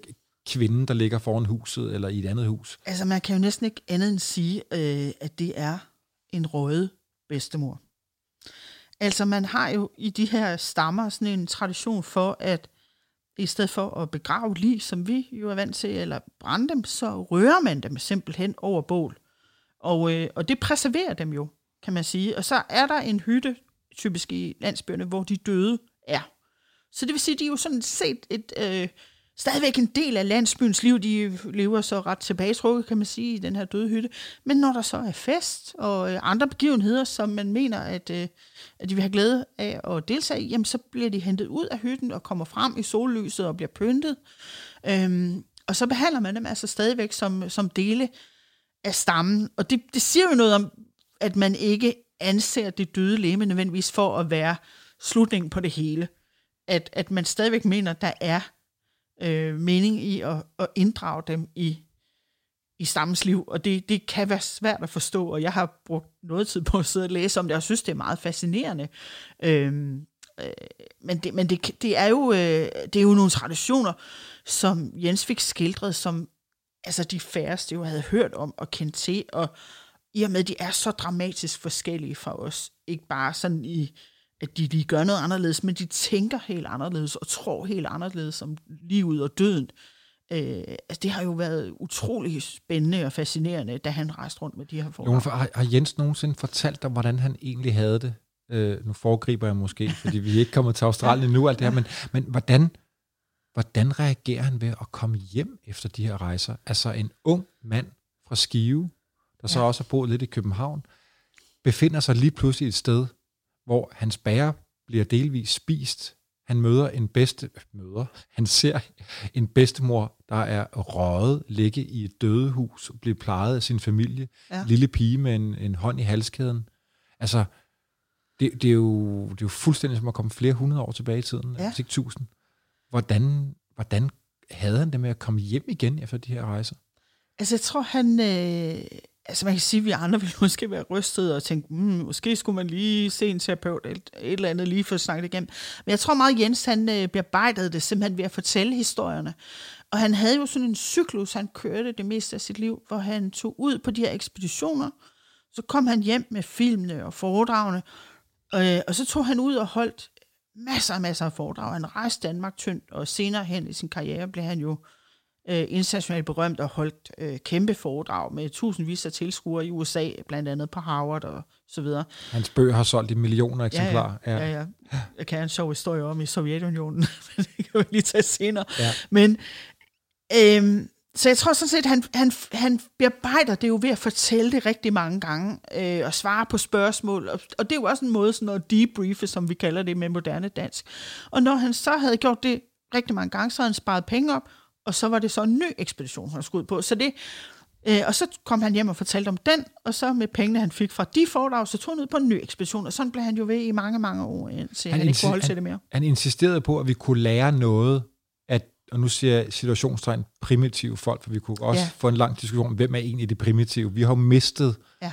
kvinden, der ligger foran huset, eller i et andet hus. Altså, man kan jo næsten ikke andet end sige, øh, at det er en røde bedstemor. Altså, man har jo i de her stammer sådan en tradition for, at i stedet for at begrave lige, som vi jo er vant til, eller brænde dem, så rører man dem simpelthen over bål. Og, øh, og det preserverer dem jo, kan man sige. Og så er der en hytte, typisk i landsbyerne, hvor de døde er. Så det vil sige, at de er jo sådan set et, øh, stadigvæk en del af landsbyens liv. De lever så ret tilbagetrukket, kan man sige, i den her døde hytte. Men når der så er fest og øh, andre begivenheder, som man mener, at, øh, at de vil have glæde af at deltage i, jamen så bliver de hentet ud af hytten og kommer frem i sollyset og bliver pyntet. Øhm, og så behandler man dem altså stadigvæk som, som dele af stammen. Og det, det siger jo noget om, at man ikke anser det døde leme nødvendigvis for at være slutningen på det hele. At, at man stadigvæk mener, der er øh, mening i at, at inddrage dem i, i stammens liv, og det, det kan være svært at forstå, og jeg har brugt noget tid på at sidde og læse om det, og jeg synes, det er meget fascinerende. Øhm, øh, men det, men det, det, er jo, øh, det er jo nogle traditioner, som Jens fik skildret, som altså de færreste jo havde hørt om og kendt til, og i og med, at de er så dramatisk forskellige fra os, ikke bare sådan i, at de, de gør noget anderledes, men de tænker helt anderledes og tror helt anderledes om livet og døden. Øh, altså det har jo været utrolig spændende og fascinerende, da han rejste rundt med de her forhold. har, har Jens nogensinde fortalt dig, hvordan han egentlig havde det, øh, nu foregriber jeg måske, fordi vi er ikke kommet til Australien nu, alt det her, men, men hvordan, hvordan reagerer han ved at komme hjem efter de her rejser? Altså en ung mand fra Skive, der så Ja. også har boet lidt i København, befinder sig lige pludselig et sted, hvor hans bærer bliver delvis spist. Han møder en bedste møder. Han ser en bedstemor, der er røget, ligge i et dødehus, blive plejet af sin familie. Ja. Lille pige med en, en hånd i halskæden. Altså, det, det, er jo, det er jo fuldstændig som at komme flere hundrede år tilbage i tiden, Ja. hvis ikke tusind. Hvordan, hvordan havde han det med at komme hjem igen efter de her rejser? Altså, jeg tror, han... Øh, altså, man kan sige, at vi andre ville måske være rystet og tænke, mm, måske skulle man lige se en terapeut eller et, et eller andet lige for at snakke det igennem. Men jeg tror meget, Jens, han øh, bearbejdede det simpelthen ved at fortælle historierne. Og han havde jo sådan en cyklus, han kørte det meste af sit liv, hvor han tog ud på de her ekspeditioner. Så kom han hjem med filmene og foredragene, øh, og så tog han ud og holdt masser og masser af foredrag. Han rejste Danmark tyndt, og senere hen i sin karriere blev han jo øh, internationalt berømt og holdt øh, kæmpe foredrag med tusindvis af tilskuere i USA, blandt andet på Harvard og så videre. Hans bøger har solgt i millioner eksemplarer. Ja, ja. ja, ja. Jeg kan en sjov historie om i Sovjetunionen, men det kan vi lige tage senere. Ja. Men, øhm, så jeg tror sådan set, han, han, han bearbejder det jo ved at fortælle det rigtig mange gange, øh, og svare på spørgsmål, og, og det er jo også en måde sådan at debriefe, som vi kalder det med moderne dansk. Og når han så havde gjort det rigtig mange gange, så havde han sparet penge op, og så var det så en ny ekspedition, han skulle ud på. Så det, øh, og så kom han hjem og fortalte om den, og så med pengene, han fik fra de foredrag, så tog han ud på en ny ekspedition, og sådan blev han jo ved i mange, mange år, indtil han, han ikke kunne holde til det mere. Han insisterede på, at vi kunne lære noget, at, og nu siger jeg situationstegn, primitive folk, for vi kunne også Ja. ja. få en lang diskussion om, hvem er egentlig det primitive. Vi har jo mistet Ja.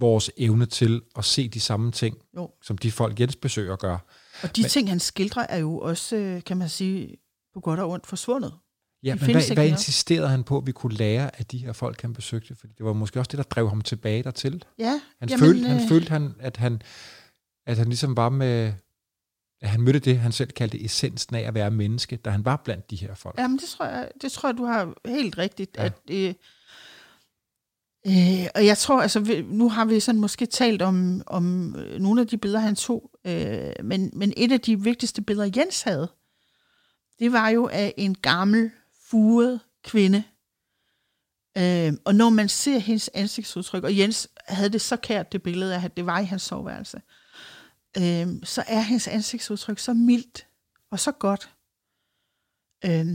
vores evne til at se de samme ting, Jo. som de folk, Jens besøger, gør. Og de men, ting, han skildrer, er jo også, øh, kan man sige, på godt og ondt forsvundet. Ja, men hvad, hvad insisterede han på, at vi kunne lære af de her folk, han besøgte? Fordi det var måske også det, der drev ham tilbage dertil. Ja, Han, jamen, følte, han øh, følte, han, at, han, at han ligesom var med... At han mødte det, han selv kaldte essensen af at være menneske, da han var blandt de her folk. Jamen, det tror jeg, det tror jeg du har helt rigtigt. Ja. At, øh, øh, og jeg tror, altså, nu har vi sådan måske talt om, om øh, nogle af de billeder, han tog, øh, men, men et af de vigtigste billeder, Jens havde, det var jo af en gammel, furet kvinde. Øh, og når man ser hendes ansigtsudtryk, og Jens havde det så kært, det billede af, at det var i hans soveværelse, øh, så er hendes ansigtsudtryk så mildt og så godt. Øh,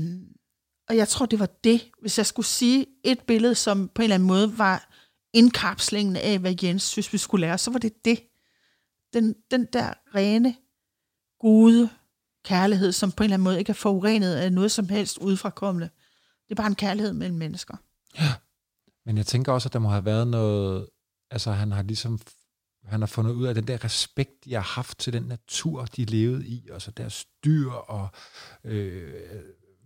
og jeg tror, det var det, hvis jeg skulle sige et billede, som på en eller anden måde var indkapslingen af, hvad Jens synes, vi skulle lære, så var det det. Den, den der rene, gode kærlighed, som på en eller anden måde ikke er forurenet af noget som helst udefrakommende. Det er bare en kærlighed mellem mennesker. Men jeg tænker også, at der må have været noget... Altså, han har ligesom... Han har fundet ud af den der respekt, de har haft til den natur, de levede i, og så deres dyr, og øh,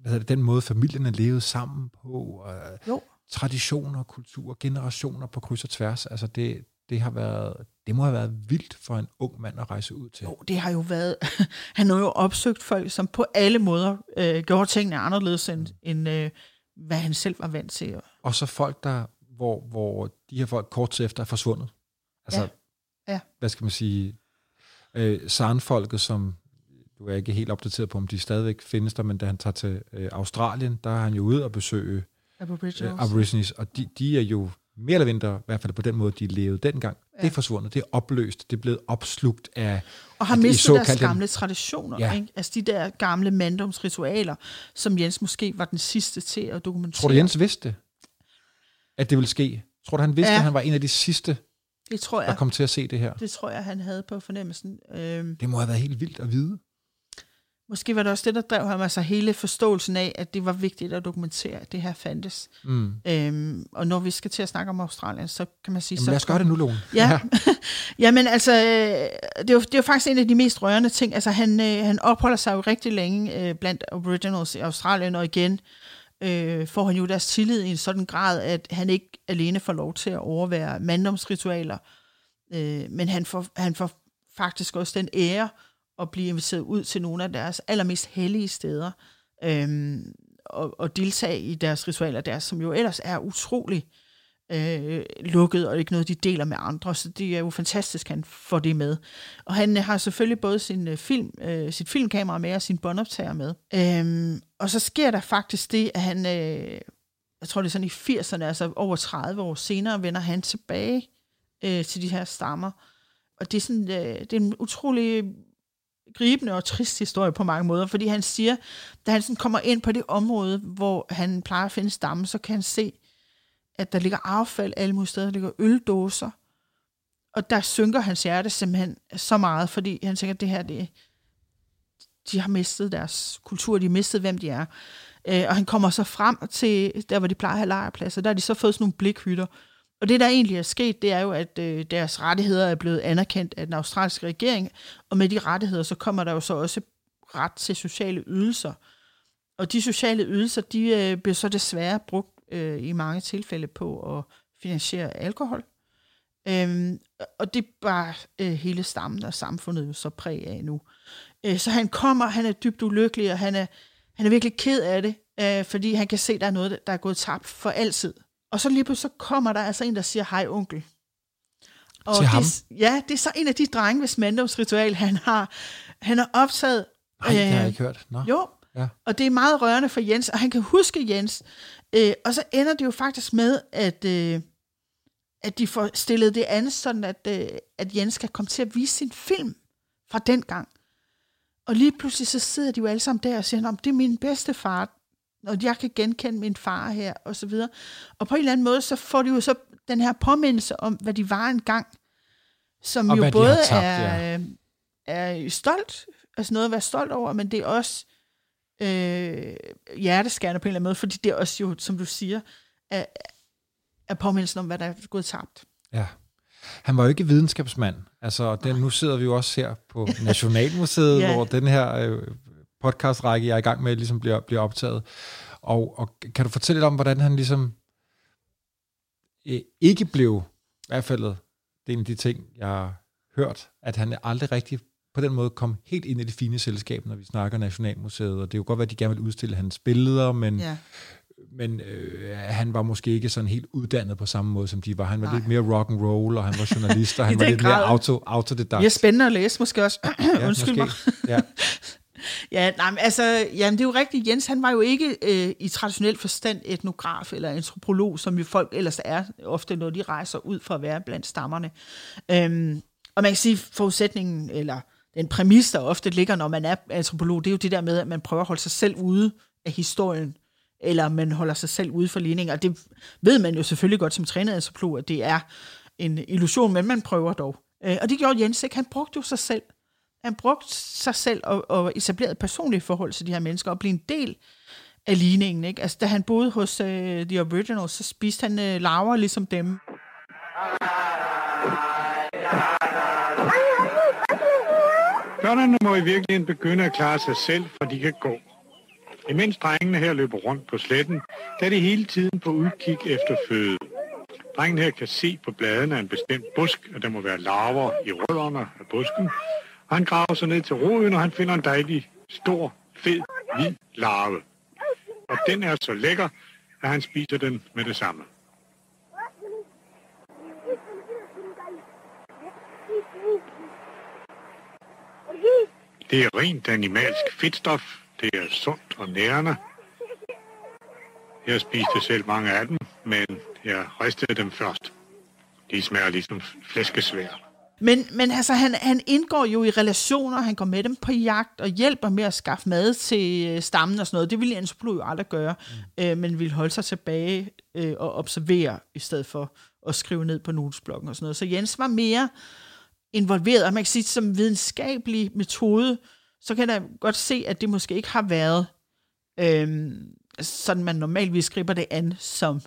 hvad hedder det, den måde, familierne levede sammen på, og Jo. traditioner, kultur, generationer på kryds og tværs. Altså, det, det, har været, det må have været vildt for en ung mand at rejse ud til. Jo, det har jo været... han har jo opsøgt folk, som på alle måder øh, gjorde tingene anderledes, end, end øh, hvad han selv var vant til. Og så folk, der, hvor, hvor de her folk kort tid efter er forsvundet. Altså, Ja. Ja. hvad skal man sige, øh, Sarnfolket, som du er ikke helt opdateret på, om de stadigvæk findes der, men da han tager til øh, Australien, der er han jo ude og besøge Aboriginals. øh, Aborigines, og de, de er jo mere eller mindre, i hvert fald på den måde, de levede dengang. Ja. Det er forsvundet, det er opløst, det er blevet opslugt af Og har af de mistet deres gamle traditioner. Ja. Ikke? Altså de der gamle manddomsritualer, som Jens måske var den sidste til at dokumentere. Tror du, Jens vidste, at det ville ske? Tror du, han vidste, Ja. at han var en af de sidste, Det tror der jeg, kom til at se det her? det tror jeg, han havde på fornemmelsen. Øhm, Det må have været helt vildt at vide. Måske var det også det, der drev ham, altså hele forståelsen af, at det var vigtigt at dokumentere, at det her fandtes. Mm. Øhm, og når vi skal til at snakke om Australien, så kan man sige... Jamen så lad os gøre det nu, Lone. Ja, jamen altså, øh, det er, jo, det er jo faktisk en af de mest rørende ting. Altså han, øh, han opholder sig jo rigtig længe øh, blandt aboriginals i Australien, og igen øh, får han jo deres tillid i en sådan grad, at han ikke alene får lov til at overvære manddomsritualer, øh, men han får, han får faktisk også den ære at blive inviteret ud til nogle af deres allermest hellige steder, øh, og, og deltage i deres ritualer, deres, som jo ellers er utrolig øh, lukket, og ikke noget, de deler med andre, så det er jo fantastisk, at han får det med. Og han øh, har selvfølgelig både sin øh, film, øh, sit filmkamera med og sin båndoptager med. Øhm, og så sker der faktisk det, at han, øh, jeg tror det er sådan i 80'erne, altså over 30 år senere, vender han tilbage øh, til de her stammer. Og det er, sådan, øh, det er en utrolig gribende og trist historie på mange måder, fordi han siger, da han sådan kommer ind på det område, hvor han plejer at finde stammen, så kan han se, at der ligger affald alle mulige steder, der ligger øldåser, og der synker hans hjerte simpelthen så meget, fordi han tænker, at det her, det, de har mistet deres kultur, de har mistet, hvem de er. Øh, og han kommer så frem til, der hvor de plejer at have lejrpladser, der har de så fået sådan nogle blikhytter, og det, der egentlig er sket, det er jo, at øh, deres rettigheder er blevet anerkendt af den australske regering, og med de rettigheder, så kommer der jo så også ret til sociale ydelser. Og de sociale ydelser, de øh, bliver så desværre brugt øh, i mange tilfælde på at finansiere alkohol. Øhm, og det er bare øh, hele stammen og samfundet jo så præg af nu. Øh, så han kommer, han er dybt ulykkelig, og han er, han er virkelig ked af det, øh, fordi han kan se, at der er noget, der er gået tabt for altid. Og så lige pludselig så kommer der altså en, der siger, hej onkel. Og Til det, ham? Ja, det er så en af de drenge ved manddomsritual, han har, han har optaget. Nej, det har jeg øh, ikke hørt. Nå. Jo, Ja. og det er meget rørende for Jens, og han kan huske Jens. Øh, og så ender det jo faktisk med, at, øh, at de får stillet det andet, sådan at, øh, at Jens kan komme til at vise sin film fra den gang. Og lige pludselig så sidder de jo alle sammen der og siger, det er min bedste far, og jeg kan genkende min far her, og så videre. Og på en eller anden måde, så får de jo så den her påmindelse om, hvad de var engang, som Og jo både tabt, er, er stolt, altså noget at være stolt over, men det er også øh, hjerteskærende på en eller anden måde, fordi det er også jo, som du siger, er, er påmindelsen om, hvad der er gået tabt. Ja. Han var jo ikke videnskabsmand. Altså, den, nu sidder vi jo også her på Nationalmuseet, Ja. hvor den her øh, podcastrække, jeg er i gang med, ligesom bliver, bliver optaget. Og, og kan du fortælle lidt om, hvordan han ligesom øh, ikke blev, i hvert fald, det er en af de ting, jeg har hørt, at han aldrig rigtig på den måde kom helt ind i det fine selskab, når vi snakker Nationalmuseet, og det er jo godt at de gerne vil udstille hans billeder, men, Ja. men øh, han var måske ikke sådan helt uddannet på samme måde, som de var. Han var Nej. lidt mere rock and roll, og han var journalist, og han var lidt mere grad. auto, autodidakt. Det er spændende at læse, måske også. ja, Undskyld mig. måske. Ja. Ja, nej, men altså, jamen, det er jo rigtigt. Jens, han var jo ikke øh, i traditionel forstand etnograf eller antropolog, som jo folk ellers er, ofte når de rejser ud for at være blandt stammerne. Øhm, og man kan sige, forudsætningen, eller den præmis, der ofte ligger, når man er antropolog, det er jo det der med, at man prøver at holde sig selv ude af historien, eller man holder sig selv ude for ligninger. Og det ved man jo selvfølgelig godt som trænet antropolog, at det er en illusion, men man prøver dog. Øh, og det gjorde Jens ikke. Han brugte jo sig selv han brugte sig selv og, og etablerede et personligt forhold til de her mennesker, og blev en del af ligningen. Ikke? Altså, da han boede hos uh, The Originals, så spiste han uh, laver ligesom dem. Børnene må i virkeligheden begynde at klare sig selv, for de kan gå. Imens drengene her løber rundt på sletten, der er de hele tiden på udkig efter føde. Drengen her kan se på bladene af en bestemt busk, at der må være larver i rødderne af busken. Og han graver sig ned til roden, og han finder en dejlig, stor, fed, hvid larve. Og den er så lækker, at han spiser den med det samme. Det er rent animalsk fedtstof. Det er sundt og nærende. Jeg spiste selv mange af dem, men jeg ristede dem først. De smager ligesom flæskesvær. Men, men altså, han, han indgår jo i relationer, han går med dem på jagt og hjælper med at skaffe mad til øh, stammen og sådan noget. Det ville antropolog jo aldrig gøre, mm. øh, men ville holde sig tilbage øh, og observere, i stedet for at skrive ned på notesblokken og sådan noget. Så Jens var mere involveret, og man kan sige, som videnskabelig metode, så kan jeg godt se, at det måske ikke har været øh, sådan, man normalvis griber det an som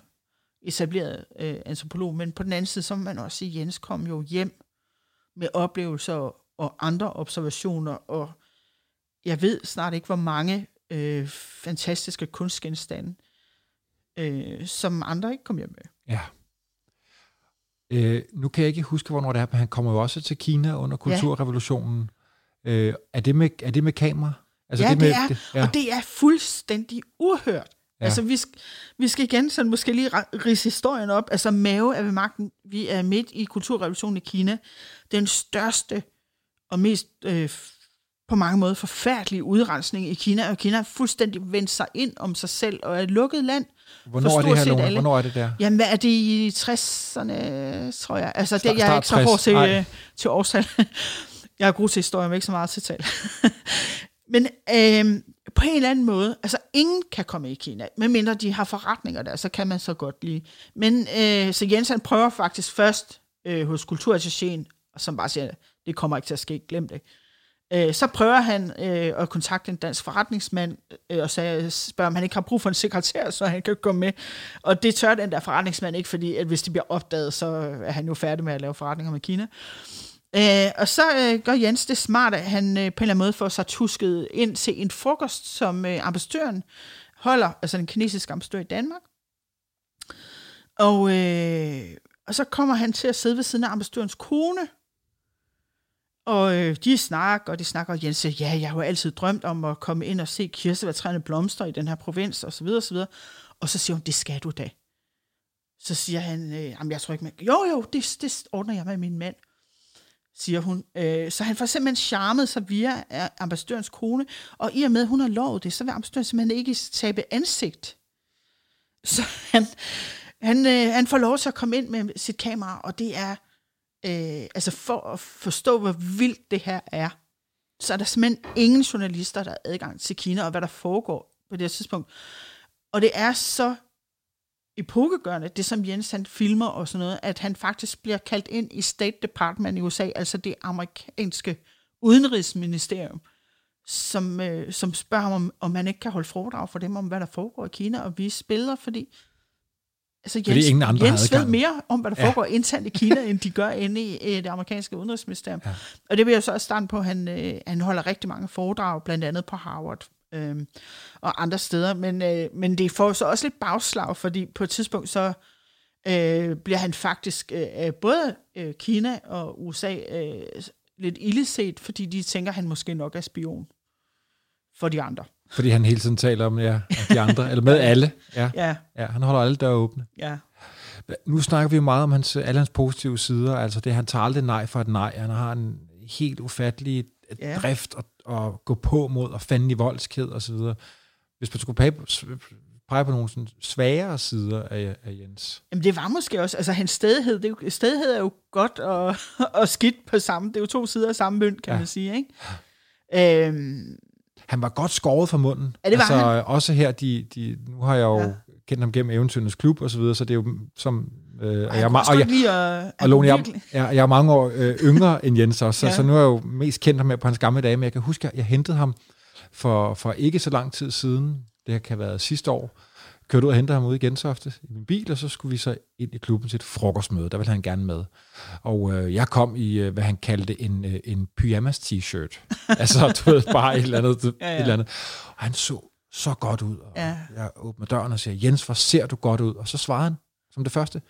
etableret øh, antropolog, men på den anden side, så må man også sige, at Jens kom jo hjem med oplevelser og andre observationer, og jeg ved snart ikke, hvor mange øh, fantastiske kunstgenstande, øh, som andre ikke kom hjem med. Ja. Øh, nu kan jeg ikke huske, hvornår det er, men han kommer jo også til Kina under kulturrevolutionen. Øh, er, det med, er det med kamera? Altså ja, det, med, det er, det, ja. og det er fuldstændig uhørt, Ja. Altså, vi, vi skal igen sådan måske lige rise historien op. Altså, Mao er ved magten. Vi er midt i kulturrevolutionen i Kina. Den største og mest øh, på mange måder forfærdelige udrensning i Kina, og Kina har fuldstændig vendt sig ind om sig selv og er et lukket land. Hvornår er det her, Lone? Hvornår er det der? Jamen, hvad er det i 60'erne, tror jeg? Altså, det, jeg er ikke så hård til, øh, til årstal. jeg er god til historie, men ikke så meget til tal. men øh, på en eller anden måde, altså ingen kan komme i Kina, medmindre de har forretninger der, så kan man så godt lide. Men øh, så Jens han prøver faktisk først øh, hos kulturattachéen, som bare siger, det kommer ikke til at ske, glem det. Øh, så prøver han øh, at kontakte en dansk forretningsmand øh, og sagde, spørger, om han ikke har brug for en sekretær, så han kan gå med. Og det tør den der forretningsmand ikke, fordi at hvis det bliver opdaget, så er han jo færdig med at lave forretninger med Kina. Øh, Øh, og så øh, gør Jens det smart, at han øh, på en eller anden måde får sig tusket ind til en frokost, som øh, ambassadøren holder, altså en kinesisk ambassadør i Danmark. Og, øh, og så kommer han til at sidde ved siden af ambassadørens kone, og øh, de snakker, og de snakker, og Jens siger, ja, jeg har jo altid drømt om at komme ind og se kirsebærtræerne blomster i den her provins, og så videre, og så videre. Og så siger hun, det skal du da. Så siger han, øh, jamen jeg tror ikke, man... jo jo, det, det ordner jeg med min mand, siger hun. Øh, så han får simpelthen charmet sig via øh, ambassadørens kone, og i og med, at hun har lovet det, så vil ambassadøren simpelthen ikke tabe ansigt. Så han, han, øh, han får lov til at komme ind med sit kamera, og det er øh, altså for at forstå, hvor vildt det her er, så er der simpelthen ingen journalister, der har adgang til Kina, og hvad der foregår på det her tidspunkt. Og det er så epokegørende, det som Jens han filmer og sådan noget, at han faktisk bliver kaldt ind i State Department i USA, altså det amerikanske udenrigsministerium, som, øh, som spørger ham, om, om han ikke kan holde foredrag for dem om, hvad der foregår i Kina, og vise billeder, fordi Altså Jens, Fordi ingen andre Jens ved mere om, hvad der ja. foregår internt i Kina, end de gør inde i, i det amerikanske udenrigsministerium. Ja. Og det vil jeg så også starte på, han, øh, han holder rigtig mange foredrag, blandt andet på Harvard øh, og andre steder. Men, øh, men det får så også lidt bagslag, fordi på et tidspunkt så øh, bliver han faktisk øh, både øh, Kina og USA øh, lidt illeset, fordi de tænker, at han måske nok er spion for de andre. Fordi han hele tiden taler om ja, de andre, eller med alle. Ja. ja. ja. Han holder alle døre åbne. Ja. Nu snakker vi jo meget om hans, alle hans positive sider. Altså det, han tager aldrig nej for et nej. Han har en helt ufattelig ja. drift at, at gå på mod og fanden i voldsked og så videre. Hvis man skulle pege på, pege på nogle sådan svagere sider af, af Jens. Jamen det var måske også, altså hans stedighed, det er jo, stedighed er jo godt og, og skidt på samme, det er jo to sider af samme mønt, kan ja. man sige, ikke? Øhm, han var godt skåret fra munden. Ja, det var altså, han. Også her, de, de, nu har jeg jo ja. kendt ham gennem Eventyrenes Klub og så videre, så det er jo som... Øh, og, jeg, og, og, jeg, og Lone, jeg, jeg, jeg er mange år øh, yngre end Jens også, ja. så, så nu er jeg jo mest kendt ham med på hans gamle dage, men jeg kan huske, at jeg hentede ham for, for ikke så lang tid siden, det kan have været sidste år, kørte ud og hentede ham ud i Gentofte i min bil, og så skulle vi så ind i klubben til et frokostmøde. Der ville han gerne med. Og øh, jeg kom i, øh, hvad han kaldte en, øh, en pyjamas t-shirt. altså, du ved, bare et eller andet. ja, ja. Et eller andet. Og han så så godt ud. Og ja. Jeg åbner døren og siger, Jens, hvor ser du godt ud? Og så svarede han som det første,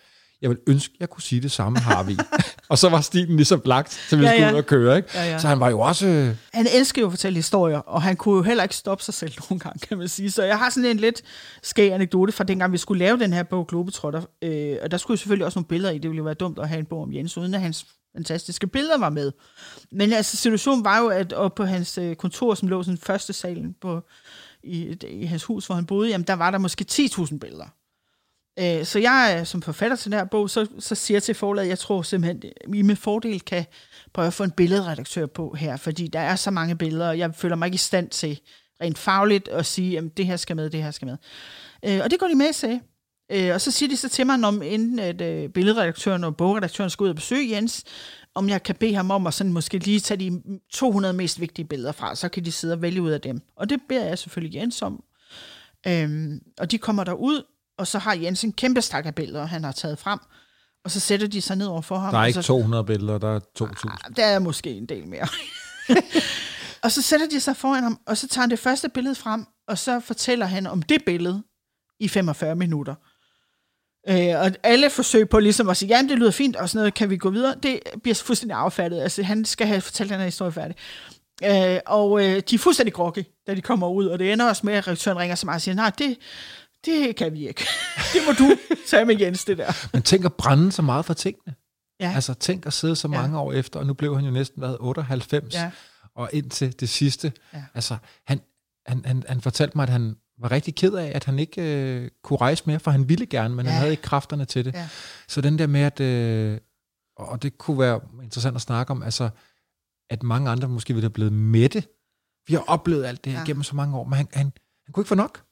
jeg vil ønske, jeg kunne sige det samme, har vi. og så var stilen ligesom lagt, så vi ja, skulle ja. ud og køre. Ikke? Ja, ja. Så han var jo også... Øh, han elsker jo at fortælle historier, og han kunne jo heller ikke stoppe sig selv nogen gang, kan man sige. Så jeg har sådan en lidt skæg anekdote fra dengang, vi skulle lave den her bog, Globetrotter. Øh, og der skulle selvfølgelig også nogle billeder i. Det ville jo være dumt at have en bog om Jens, uden at hans fantastiske billeder var med. Men altså, situationen var jo, at oppe på hans øh, kontor, som lå sådan første salen på, i, i hans hus, hvor han boede, jamen der var der måske 10.000 billeder. Øh, så jeg som forfatter til den her bog, så, så siger jeg til forlaget, jeg tror simpelthen, at I med fordel kan prøve at få en billedredaktør på her, fordi der er så mange billeder, og jeg føler mig ikke i stand til rent fagligt at sige, at det her skal med, det her skal med. Øh, og det går de med til. Øh, og så siger de så til mig, om inden at øh, billedredaktøren og bogredaktøren skal ud og besøge Jens, om jeg kan bede ham om at sådan måske lige tage de 200 mest vigtige billeder fra, så kan de sidde og vælge ud af dem. Og det beder jeg selvfølgelig Jens om. Øhm, og de kommer der ud, og så har Jens en kæmpe stak af billeder, han har taget frem, og så sætter de sig ned over for ham. Der er ikke så, 200 billeder, der er 2000. Ah, der er måske en del mere. og så sætter de sig foran ham, og så tager han det første billede frem, og så fortæller han om det billede i 45 minutter. Øh, og alle forsøg på ligesom at sige, jamen det lyder fint, og sådan noget, kan vi gå videre, det bliver fuldstændig affattet. Altså han skal have fortalt den her historie færdig. Øh, og øh, de er fuldstændig groggy, da de kommer ud, og det ender også med, at redaktøren ringer så meget og siger, nej, det, det kan vi ikke. det må du tage med Jens, det der. Men tænk at brænde så meget for tingene. Ja. Altså tænk at sidde så Ja. mange år efter, og nu blev han jo næsten været 98, Ja. og indtil det sidste. Ja. Altså, han, han, han, han fortalte mig, at han var rigtig ked af, at han ikke øh, kunne rejse mere, for han ville gerne, men ja. Ja. han havde ikke kræfterne til det. Ja. Så den der med, at, øh, og det kunne være interessant at snakke om, altså, at mange andre måske ville have blevet mætte. Vi har oplevet alt det her Ja. gennem så mange år, men han, han, han kunne ikke få nok.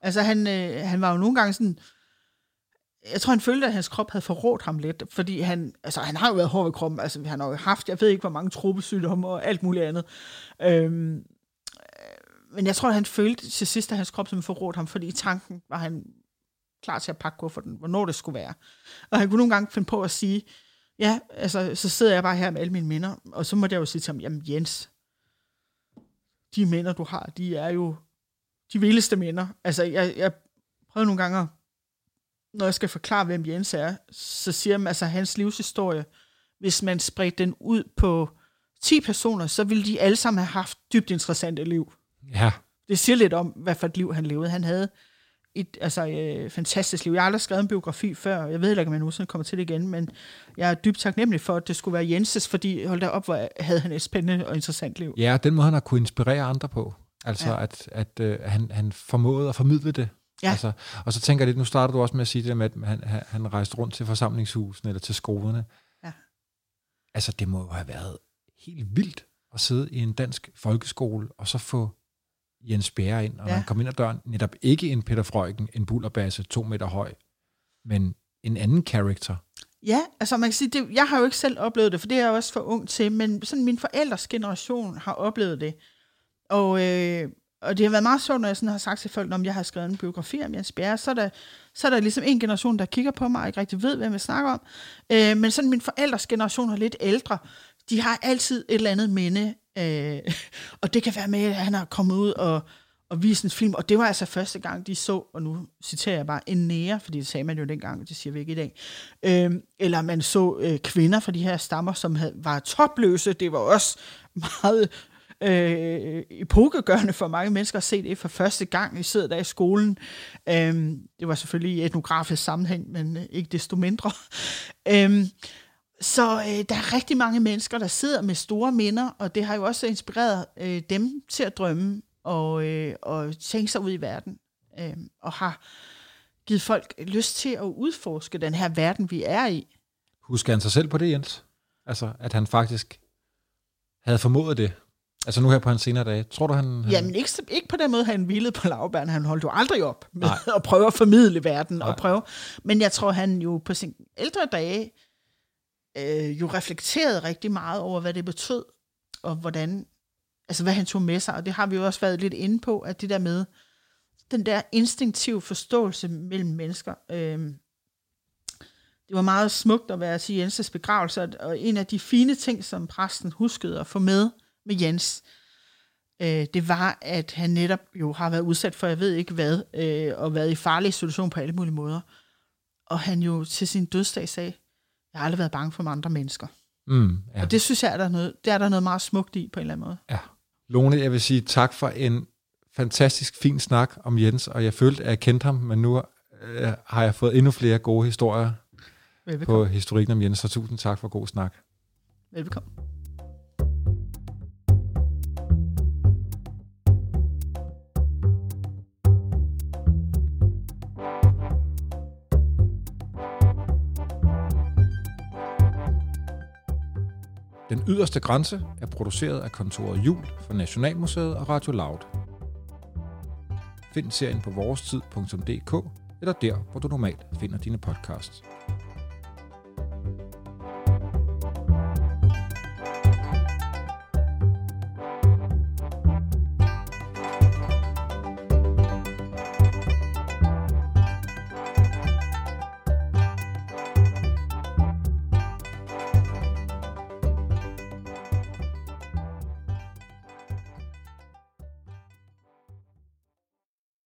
Altså, han, øh, han var jo nogle gange sådan... Jeg tror, han følte, at hans krop havde forrådt ham lidt, fordi han, altså, han har jo været hård ved kroppen. Altså, han har jo haft, jeg ved ikke, hvor mange tropesygdomme og alt muligt andet. Øhm, øh, men jeg tror, at han følte til sidst, at hans krop som forrådt ham, fordi i tanken var han klar til at pakke kufferten, hvornår det skulle være. Og han kunne nogle gange finde på at sige, ja, altså, så sidder jeg bare her med alle mine minder, og så måtte jeg jo sige til ham, jamen Jens, de minder, du har, de er jo de vildeste minder. Altså, jeg, jeg prøver nogle gange, når jeg skal forklare, hvem Jens er, så siger man, altså, hans livshistorie, hvis man spredte den ud på 10 personer, så ville de alle sammen have haft dybt interessante liv. Ja, Det siger lidt om, hvad for et liv han levede. Han havde et altså, øh, fantastisk liv. Jeg har aldrig skrevet en biografi før. Jeg ved ikke, om jeg nogensinde kommer til det igen, men jeg er dybt taknemmelig for, at det skulle være Jenses, fordi hold da op, hvor havde han et spændende og interessant liv. ja den måde, han har kunne inspirere andre på. Altså, Ja. at, at øh, han, han formåede at formidle det. Ja. Altså, og så tænker jeg lidt, nu starter du også med at sige det med, at han, han- rejste rundt til forsamlingshusene eller til skolerne. Ja. Altså, det må jo have været helt vildt at sidde i en dansk folkeskole, og så få Jens Bjerre ind, og ja. Han kom ind ad døren, netop ikke en Peter Freuchen, en bullerbasse, to meter høj, men en anden karakter. Ja, altså man kan sige, det, jeg har jo ikke selv oplevet det, for det er jeg også for ung til, men sådan min forældres generation har oplevet det. Og, øh, og det har været meget sjovt, når jeg sådan har sagt til folk, om jeg har skrevet en biografi om Jens Bjerre, så er der, så er der ligesom en generation, der kigger på mig og ikke rigtig ved, hvad jeg snakker om. Øh, men sådan min forældres generation er lidt ældre. De har altid et eller andet minde, øh, og det kan være med, at han har kommet ud og, og vist en film, og det var altså første gang, de så, og nu citerer jeg bare, en nære, fordi det sagde man jo dengang, det siger vi ikke i dag, Øh, eller man så øh, kvinder fra de her stammer, som havde, var topløse, det var også meget øh, epokegørende for mange mennesker at se det for første gang. I sidder der i skolen. Øhm, det var selvfølgelig i etnografisk sammenhæng, men ikke desto mindre. Øhm, så øh, der er rigtig mange mennesker, der sidder med store minder, og det har jo også inspireret øh, dem til at drømme og, øh, og tænke sig ud i verden, øh, og har givet folk lyst til at udforske den her verden, vi er i. Husker han sig selv på det, Jens? Altså, at han faktisk havde formået det? Altså nu her på hans senere dage. Tror du, han... han... Jamen ikke, ikke på den måde, han hvilede på lavbærne. Han holdt jo aldrig op med Nej. at prøve at formidle verden. Nej. Og prøve. Men jeg tror, han jo på sin ældre dage øh, jo reflekterede rigtig meget over, hvad det betød, og hvordan, altså hvad han tog med sig. Og det har vi jo også været lidt inde på, at det der med den der instinktive forståelse mellem mennesker. Øh, det var meget smukt at være til Jenses begravelse, og- og en af de fine ting, som præsten huskede at få med med Jens, øh, det var, at han netop jo har været udsat for, jeg ved ikke hvad, øh, og været i farlige situationer på alle mulige måder. Og han jo til sin dødsdag sagde, jeg har aldrig været bange for andre mennesker. Mm, ja. Og det synes jeg, er der, noget, det er der noget meget smukt i, på en eller anden måde. ja. Lone, jeg vil sige tak for en fantastisk fin snak om Jens, og jeg følte, at jeg kendte ham, men nu øh, har jeg fået endnu flere gode historier Velbekomme. på historikken om Jens, så tusind tak for god snak. Velbekomme. Den yderste grænse er produceret af kontoret Jul for Nationalmuseet og Radio Loud. Find serien på vorestid.dk eller der, hvor du normalt finder dine podcasts.